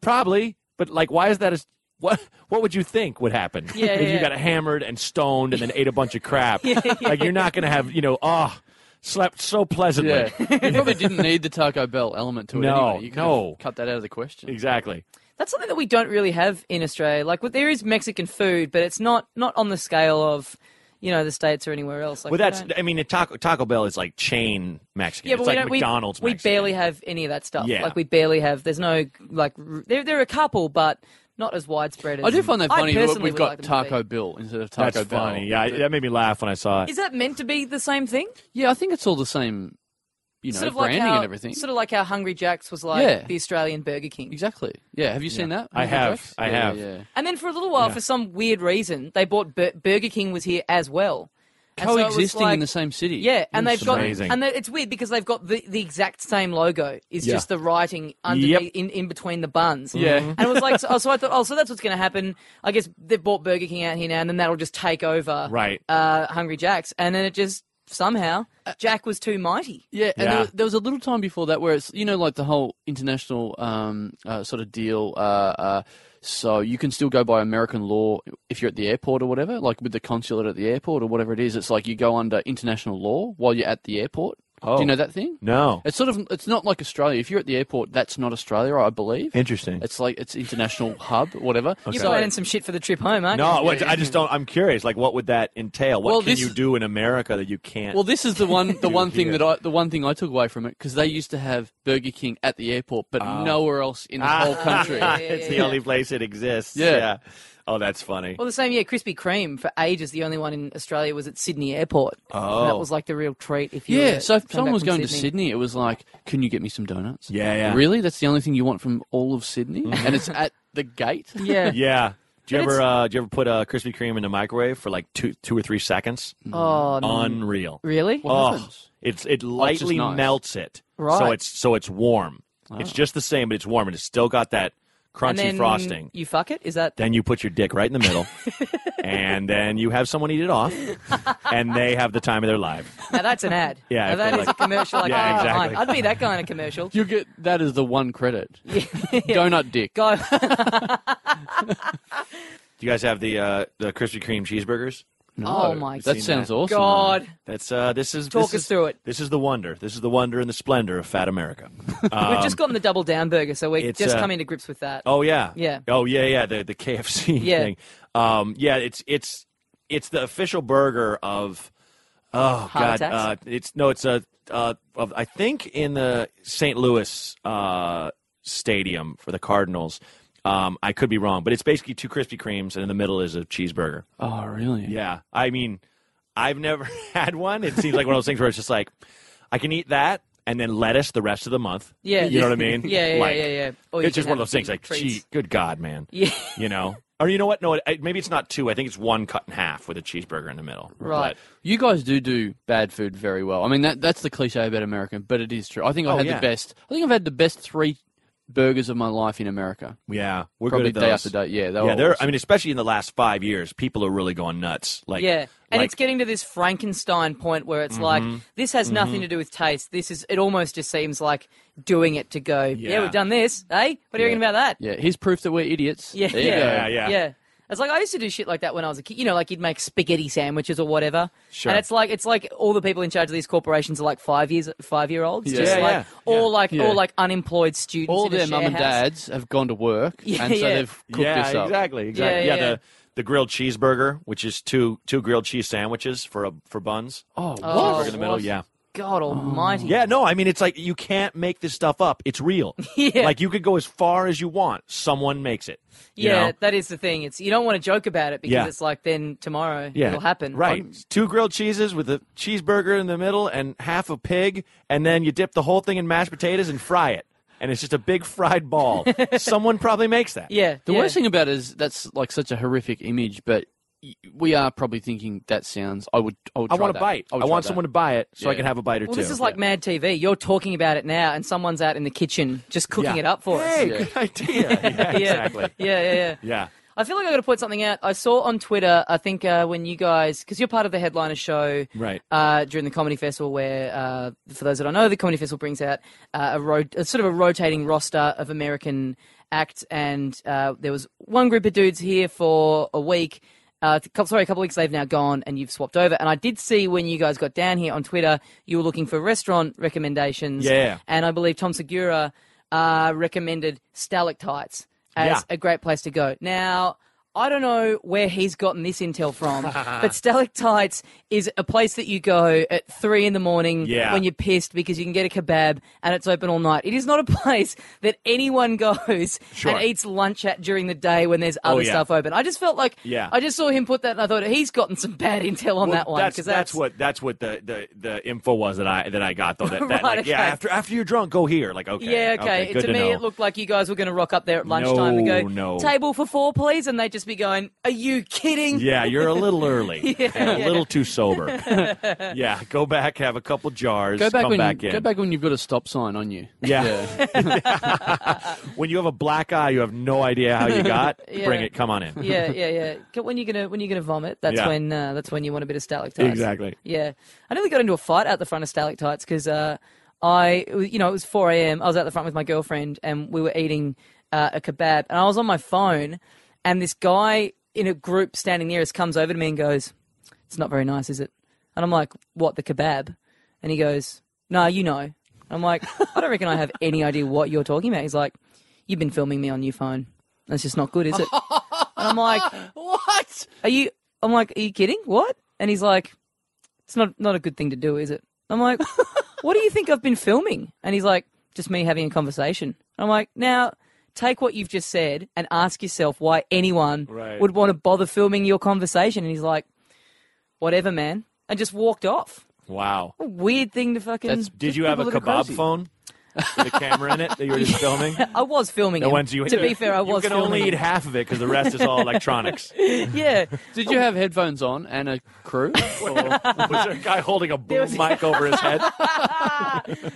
Speaker 3: probably. But like, why is that? As, what What would you think would happen
Speaker 1: Yeah,
Speaker 3: if
Speaker 1: yeah,
Speaker 3: you
Speaker 1: yeah.
Speaker 3: got hammered and stoned and then ate a bunch of crap? *laughs* Like, you're not gonna have, you know, oh, slept so pleasantly.
Speaker 2: Yeah. you probably didn't need the Taco Bell element to it
Speaker 3: No,
Speaker 2: anyway. You could
Speaker 3: no.
Speaker 2: cut that out of the question.
Speaker 3: Exactly.
Speaker 1: That's something that we don't really have in Australia. Like, well, there is Mexican food, but it's not not on the scale of, you know, the states or anywhere else. Like,
Speaker 3: Well, that's.
Speaker 1: don't-
Speaker 3: I mean, the Taco Taco Bell is like chain Mexican.
Speaker 1: yeah,
Speaker 3: it's
Speaker 1: but
Speaker 3: like
Speaker 1: we don't. we-
Speaker 3: McDonald's.
Speaker 1: We,
Speaker 3: Mexican.
Speaker 1: barely have any of that stuff.
Speaker 3: Yeah.
Speaker 1: Like, we barely have. There's no like. r- There, there are a couple, but not as widespread. As,
Speaker 2: I do find that
Speaker 1: I
Speaker 2: funny. We've
Speaker 1: would
Speaker 2: got
Speaker 1: like them to
Speaker 2: Taco. Bill instead of Taco
Speaker 3: That's
Speaker 2: Bell.
Speaker 3: funny. Yeah, that made me laugh when I saw it.
Speaker 1: Is that meant to be the same thing?
Speaker 2: Yeah, I think it's all the same, you know,
Speaker 1: sort of like
Speaker 2: branding
Speaker 1: how,
Speaker 2: and everything.
Speaker 1: Sort of like how Hungry Jack's was like
Speaker 2: Yeah.
Speaker 1: the Australian Burger King.
Speaker 2: Exactly. Yeah. Have you seen that?
Speaker 3: I
Speaker 2: Hungry
Speaker 3: have.
Speaker 2: Jack's?
Speaker 3: I
Speaker 2: Yeah,
Speaker 3: have.
Speaker 2: Yeah.
Speaker 1: And then for a little while,
Speaker 3: Yeah.
Speaker 1: for some weird reason, they bought Bur- Burger King was here as well. And so
Speaker 2: Coexisting
Speaker 1: like-
Speaker 2: in the same city.
Speaker 1: Yeah, and
Speaker 3: That's
Speaker 1: they've got
Speaker 3: amazing.
Speaker 1: and it's weird because they've got the, the exact same logo. It's
Speaker 3: Yeah.
Speaker 1: just the writing underneath
Speaker 3: Yep.
Speaker 1: in, in between the buns.
Speaker 2: Yeah.
Speaker 1: and it was like so, so I thought oh so that's what's going to happen. I guess they've bought Burger King out here now, and then that'll just take over
Speaker 3: Right.
Speaker 1: uh, Hungry Jack's, and then it just somehow Jack was too mighty.
Speaker 2: Yeah, and
Speaker 3: Yeah.
Speaker 2: There, was, there was a little time before that where it's you know like the whole international um, uh, sort of deal. Uh, uh, So you can still go by American law if you're at the airport or whatever, like with the consulate at the airport or whatever it is. It's like you go under international law while you're at the airport.
Speaker 3: Oh.
Speaker 2: Do you oh. know that thing?
Speaker 3: No.
Speaker 2: It's sort of it's not like Australia. If you're at the airport, that's not Australia, I believe.
Speaker 3: Interesting.
Speaker 2: It's like it's international hub, whatever. Okay.
Speaker 1: You're
Speaker 2: So-
Speaker 1: planning some shit for the trip home, aren't
Speaker 3: no,
Speaker 1: you?
Speaker 3: what, I just don't. I'm curious. Like, what would that entail? What
Speaker 2: Well,
Speaker 3: can
Speaker 2: this
Speaker 3: you do in America that you can't?
Speaker 2: Well, this is the one the one thing
Speaker 3: here.
Speaker 2: that I the one thing I took away from it because they used to have Burger King at the airport, but ah. nowhere else in the whole *laughs* country.
Speaker 1: Yeah, yeah,
Speaker 3: it's the only place it exists.
Speaker 2: Yeah.
Speaker 3: Oh, that's funny.
Speaker 1: Well, the same, yeah. Krispy Kreme for ages. The only one in Australia was at Sydney Airport.
Speaker 3: Oh.
Speaker 1: And that oh. was like the real treat. If you
Speaker 2: Yeah,
Speaker 1: were
Speaker 2: so if someone was
Speaker 1: from
Speaker 2: going to
Speaker 1: Sydney.
Speaker 2: Sydney, it was like, can you get me some donuts?
Speaker 3: Yeah, yeah.
Speaker 2: Really? That's the only thing you want from all of Sydney? Mm-hmm. and it's at the gate? *laughs*
Speaker 1: yeah. *laughs*
Speaker 3: Yeah. Do you
Speaker 1: But
Speaker 3: ever uh, do you ever put a Krispy Kreme in the microwave for like two two or three seconds?
Speaker 1: Oh.
Speaker 3: Unreal.
Speaker 1: really?
Speaker 2: What
Speaker 3: Oh,
Speaker 2: happens?
Speaker 3: it's it oh, lightly
Speaker 2: nice.
Speaker 3: melts it,
Speaker 1: right?
Speaker 3: so it's so it's warm. It's ah. just the same, but it's warm, and it's still got that crunchy
Speaker 1: and then
Speaker 3: frosting.
Speaker 1: You fuck it? Is that?
Speaker 3: Then you put your dick right in the middle, *laughs* and then you have someone eat it off, and they have the time of their life.
Speaker 1: Now that's an ad.
Speaker 3: Yeah,
Speaker 1: Now
Speaker 3: I
Speaker 1: that
Speaker 3: feel
Speaker 1: is
Speaker 3: like-
Speaker 1: a commercial. Like,
Speaker 3: Yeah,
Speaker 1: oh,
Speaker 3: exactly.
Speaker 1: I'd be that kind of commercial.
Speaker 2: You get that is the one credit. *laughs* Donut dick.
Speaker 1: Go. *laughs*
Speaker 3: Do you guys have the uh, the Krispy Kreme cheeseburgers?
Speaker 2: No,
Speaker 1: Oh my
Speaker 2: god.
Speaker 3: That
Speaker 2: sounds
Speaker 3: that.
Speaker 2: awesome.
Speaker 1: God.
Speaker 3: That's uh, this is
Speaker 1: Talk
Speaker 3: this
Speaker 1: us
Speaker 3: is,
Speaker 1: through it.
Speaker 3: This is the wonder. This is the wonder and the splendor of fat America. *laughs*
Speaker 1: We've
Speaker 3: Um,
Speaker 1: just gotten the double down burger, so we're just
Speaker 3: uh,
Speaker 1: coming to grips with that.
Speaker 3: Oh yeah.
Speaker 1: Yeah.
Speaker 3: Oh yeah, yeah. The the KFC *laughs*
Speaker 1: Yeah.
Speaker 3: thing. Um, yeah, it's it's it's the official burger of oh
Speaker 1: Heart
Speaker 3: god. Uh, it's no, it's a uh, of I think in the St. Louis uh, stadium for the Cardinals. Um, I could be wrong, but it's basically two Krispy Kremes, and in the middle is a cheeseburger.
Speaker 2: Oh, really?
Speaker 3: Yeah, I mean, I've never *laughs* had one. It seems like one of those things where it's just like I can eat that and then lettuce the rest of the month.
Speaker 1: Yeah.
Speaker 3: you know what I mean. *laughs*
Speaker 1: Yeah, yeah,
Speaker 3: Like,
Speaker 1: yeah, yeah. You
Speaker 3: it's just one of those things like,
Speaker 1: treats.
Speaker 3: gee, good God, man.
Speaker 1: Yeah.
Speaker 3: You know? Or you know what? No, it, maybe it's not two. I think it's one cut in half with a cheeseburger in the middle.
Speaker 1: Right.
Speaker 2: You guys do do bad food very well. I mean, that that's the cliche about American, but it is true. I think I
Speaker 3: Oh,
Speaker 2: had
Speaker 3: yeah.
Speaker 2: the best. I think I've had the best three burgers of my life in America.
Speaker 3: Yeah, we're
Speaker 2: Probably
Speaker 3: good at
Speaker 2: day after day. Yeah, they
Speaker 3: yeah. They're,
Speaker 2: awesome.
Speaker 3: I mean, especially in the last five years, people are really going nuts. Like,
Speaker 1: Yeah, and
Speaker 3: like-
Speaker 1: it's getting to this Frankenstein point where it's like
Speaker 3: Mm-hmm.
Speaker 1: this has nothing to do with taste. This is it. Almost just seems like doing it to go. Yeah,
Speaker 3: Yeah.
Speaker 1: we've done this. Hey, what are you
Speaker 3: Yeah.
Speaker 1: reckon about that?
Speaker 2: yeah, here's proof that we're idiots.
Speaker 1: Yeah,
Speaker 2: There you
Speaker 1: yeah,
Speaker 2: go.
Speaker 3: Yeah, yeah.
Speaker 1: yeah. It's like I used to do shit like that when I was a kid. You know, like you'd make spaghetti sandwiches or whatever.
Speaker 3: Sure.
Speaker 1: And it's like it's like all the people in charge of these corporations are like five years, five year olds,
Speaker 2: Yeah.
Speaker 1: just
Speaker 3: Yeah,
Speaker 1: like
Speaker 3: yeah,
Speaker 1: or
Speaker 3: yeah.
Speaker 1: like
Speaker 2: Yeah.
Speaker 1: or like unemployed students.
Speaker 2: All
Speaker 1: in
Speaker 2: their
Speaker 1: share
Speaker 2: mum and dads have gone to work, *laughs*
Speaker 1: Yeah,
Speaker 2: and so
Speaker 1: yeah.
Speaker 2: they've cooked
Speaker 3: yeah,
Speaker 2: this up.
Speaker 3: exactly, exactly.
Speaker 1: Yeah,
Speaker 3: Yeah,
Speaker 1: yeah,
Speaker 3: the the grilled cheeseburger, which is two two grilled cheese sandwiches for a for buns.
Speaker 2: Oh,
Speaker 1: Oh,
Speaker 2: what?
Speaker 3: Cheeseburger in the middle.
Speaker 1: what?
Speaker 3: Yeah.
Speaker 1: God Almighty.
Speaker 3: Yeah, no, I mean it's like you can't make this stuff up. It's real. *laughs*
Speaker 1: Yeah.
Speaker 3: Like you could go as far as you want. Someone makes it.
Speaker 1: Yeah,
Speaker 3: know?
Speaker 1: that is the thing. It's you don't want to joke about it because
Speaker 3: Yeah.
Speaker 1: it's like then tomorrow
Speaker 3: Yeah.
Speaker 1: it'll happen.
Speaker 3: Right. Two grilled cheeses with a cheeseburger in the middle and half a pig, and then you dip the whole thing in mashed potatoes and fry it. And it's just a big fried ball. *laughs* Someone probably makes that.
Speaker 1: Yeah.
Speaker 2: The
Speaker 1: yeah.
Speaker 2: worst thing about it is that's like such a horrific image, but y- we are probably thinking that sounds. I would. I would.
Speaker 3: I
Speaker 2: try
Speaker 3: want
Speaker 2: that.
Speaker 3: a bite. I,
Speaker 2: would
Speaker 3: want
Speaker 2: that.
Speaker 3: someone to buy it so I can have a bite or
Speaker 1: Well,
Speaker 3: two.
Speaker 1: this is like Mad TV. You're talking about it now, and someone's out in the kitchen just cooking
Speaker 3: Yeah.
Speaker 1: it up for
Speaker 3: Hey,
Speaker 1: us.
Speaker 3: good idea. *laughs* Yeah,
Speaker 1: Yeah.
Speaker 3: exactly.
Speaker 1: Yeah, yeah, yeah.
Speaker 3: Yeah.
Speaker 1: I feel like I got to point something out. I saw on Twitter. I think uh, when you guys, because you're part of the headliner show,
Speaker 3: Right.
Speaker 1: Uh, during the comedy festival, where uh, for those that don't know, the comedy festival brings out uh, a, ro- a sort of a rotating roster of American acts, and uh, there was one group of dudes here for a week. Uh, couple- sorry, a couple of weeks they've now gone, and you've swapped over. And I did see when you guys got down here on Twitter, you were looking for restaurant recommendations.
Speaker 3: Yeah.
Speaker 1: and I believe Tom Segura uh, recommended Stalactites as
Speaker 3: Yeah.
Speaker 1: a great place to go. Now, I don't know where he's gotten this intel from, *laughs* but Stalactites is a place that you go at three in the morning
Speaker 3: Yeah.
Speaker 1: when you're pissed because you can get a kebab and it's open all night. It is not a *laughs* place that anyone goes
Speaker 3: Sure.
Speaker 1: and eats lunch at during the day when there's oh, other
Speaker 3: Oh, yeah.
Speaker 1: stuff open. I just felt like
Speaker 3: Yeah.
Speaker 1: I just saw him put that and I thought he's gotten some bad *laughs* intel on
Speaker 3: Well,
Speaker 1: that one
Speaker 3: That's,
Speaker 1: because
Speaker 3: that's what that's what the, the, the info was that I that I got though. That, that
Speaker 1: Right,
Speaker 3: like, yeah, after after you're drunk, go here. Like okay,
Speaker 1: Yeah, okay.
Speaker 3: good
Speaker 1: to,
Speaker 3: to
Speaker 1: me,
Speaker 3: know.
Speaker 1: it looked like you guys were going to rock up there at lunchtime and go,
Speaker 3: No, no.
Speaker 1: table for four, please. And they'd just be going, Are you kidding?
Speaker 3: Yeah, you're a little early *laughs*
Speaker 1: Yeah,
Speaker 3: and a
Speaker 1: yeah.
Speaker 3: little too sober. *laughs* yeah, go back, have a couple jars,
Speaker 2: Go back
Speaker 3: come
Speaker 2: when
Speaker 3: back
Speaker 2: you,
Speaker 3: in.
Speaker 2: go back when you've got a stop sign on you.
Speaker 3: Yeah. *laughs* when you have a black eye, you have no idea how you got.
Speaker 1: Yeah.
Speaker 3: Bring it. Come on in.
Speaker 1: yeah, yeah, yeah. When you're gonna when you're gonna vomit, that's
Speaker 3: Yeah.
Speaker 1: when uh, that's when you want a bit of stalactites.
Speaker 3: Exactly.
Speaker 1: Yeah, I nearly got into a fight out the front of stalactites because uh, I, you know, it was 4 a.m. I was out the front with my girlfriend and we were eating uh, a kebab, and I was on my phone, and this guy in a group standing near us comes over to me and goes, "It's not very nice, is it?" And I'm like, "What the kebab?" And he goes, "No, you know." I'm like, "I don't reckon I have any idea what you're talking about." He's like, "You've been filming me on your phone. That's just not good, is it?" *laughs* and I'm like,
Speaker 2: What?
Speaker 1: are you? I'm like, are you kidding? What? And he's like, it's not not a good thing to do, is it? I'm like, what do you think I've been filming? And he's like, just me having a conversation. I'm like, now take what you've just said and ask yourself why anyone
Speaker 3: Right.
Speaker 1: would want to bother filming your conversation. And he's like, whatever, man, and just walked off.
Speaker 3: Wow.
Speaker 1: A weird thing to fucking.
Speaker 2: That's-
Speaker 3: Did you have a
Speaker 2: People that are
Speaker 3: kebab phone with a camera in it that you were just *laughs* filming?
Speaker 1: I was filming
Speaker 3: The
Speaker 1: him.
Speaker 3: ones you
Speaker 1: to be fair, I was
Speaker 3: You can
Speaker 1: filming.
Speaker 3: only eat half of it because the rest is all *laughs* electronics.
Speaker 1: yeah,
Speaker 2: Did you have headphones on and a crew? *laughs* Or-
Speaker 3: Was there a guy holding a boom
Speaker 1: was-
Speaker 3: mic over his head?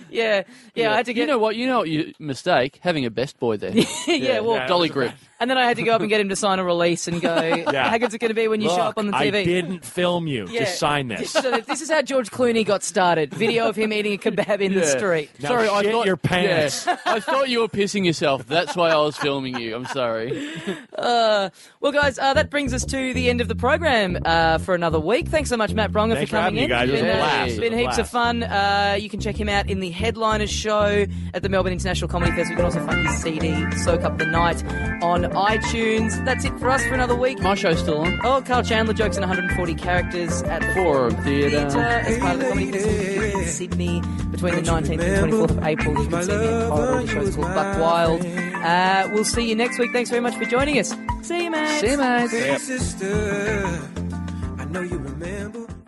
Speaker 1: yeah, yeah. I had to get.
Speaker 2: You know what? You know what? You mistake having a best boy there.
Speaker 1: yeah, well,
Speaker 3: yeah.
Speaker 2: Dolly grip.
Speaker 1: And then I had to go up and get him to sign a release and go, how good's it going to be when you show up on the TV?
Speaker 3: I didn't film you.
Speaker 1: Yeah.
Speaker 3: Just sign this.
Speaker 1: So this is how George Clooney got started. Video of him eating a kebab in the street.
Speaker 3: Now
Speaker 2: sorry, I thought
Speaker 3: your pants.
Speaker 2: Yeah, I thought you were pissing yourself. That's why I was filming you. I'm sorry.
Speaker 1: Well, guys, uh, that brings us to the end of the program uh, for another week. Thanks so much, Matt Braunger,
Speaker 3: Thanks
Speaker 1: for
Speaker 3: for
Speaker 1: coming
Speaker 3: having me,
Speaker 1: in.
Speaker 3: guys. it's
Speaker 1: It's
Speaker 3: a
Speaker 1: been, uh,
Speaker 3: blast.
Speaker 1: it's
Speaker 3: It
Speaker 1: been
Speaker 3: was a
Speaker 1: heaps of fun. Uh, you can check him out in the Headliners show at the Melbourne International Comedy Festival. You can also find his CD, Soak Up the Night, on iTunes. That's it for us for another week.
Speaker 2: My show's still on.
Speaker 1: Oh, Karl Chandler jokes in 140 characters at the
Speaker 2: Forum Theatre.
Speaker 1: Theatre as part of the Comedy Festival in Sydney between the 19th and 24th of April. You can see me in Corridor. The show's called Buck Wild. Uh, we'll see you next week. Thanks very much for joining us. See you, man.
Speaker 2: See you, mate.
Speaker 4: Sister, I know you remember.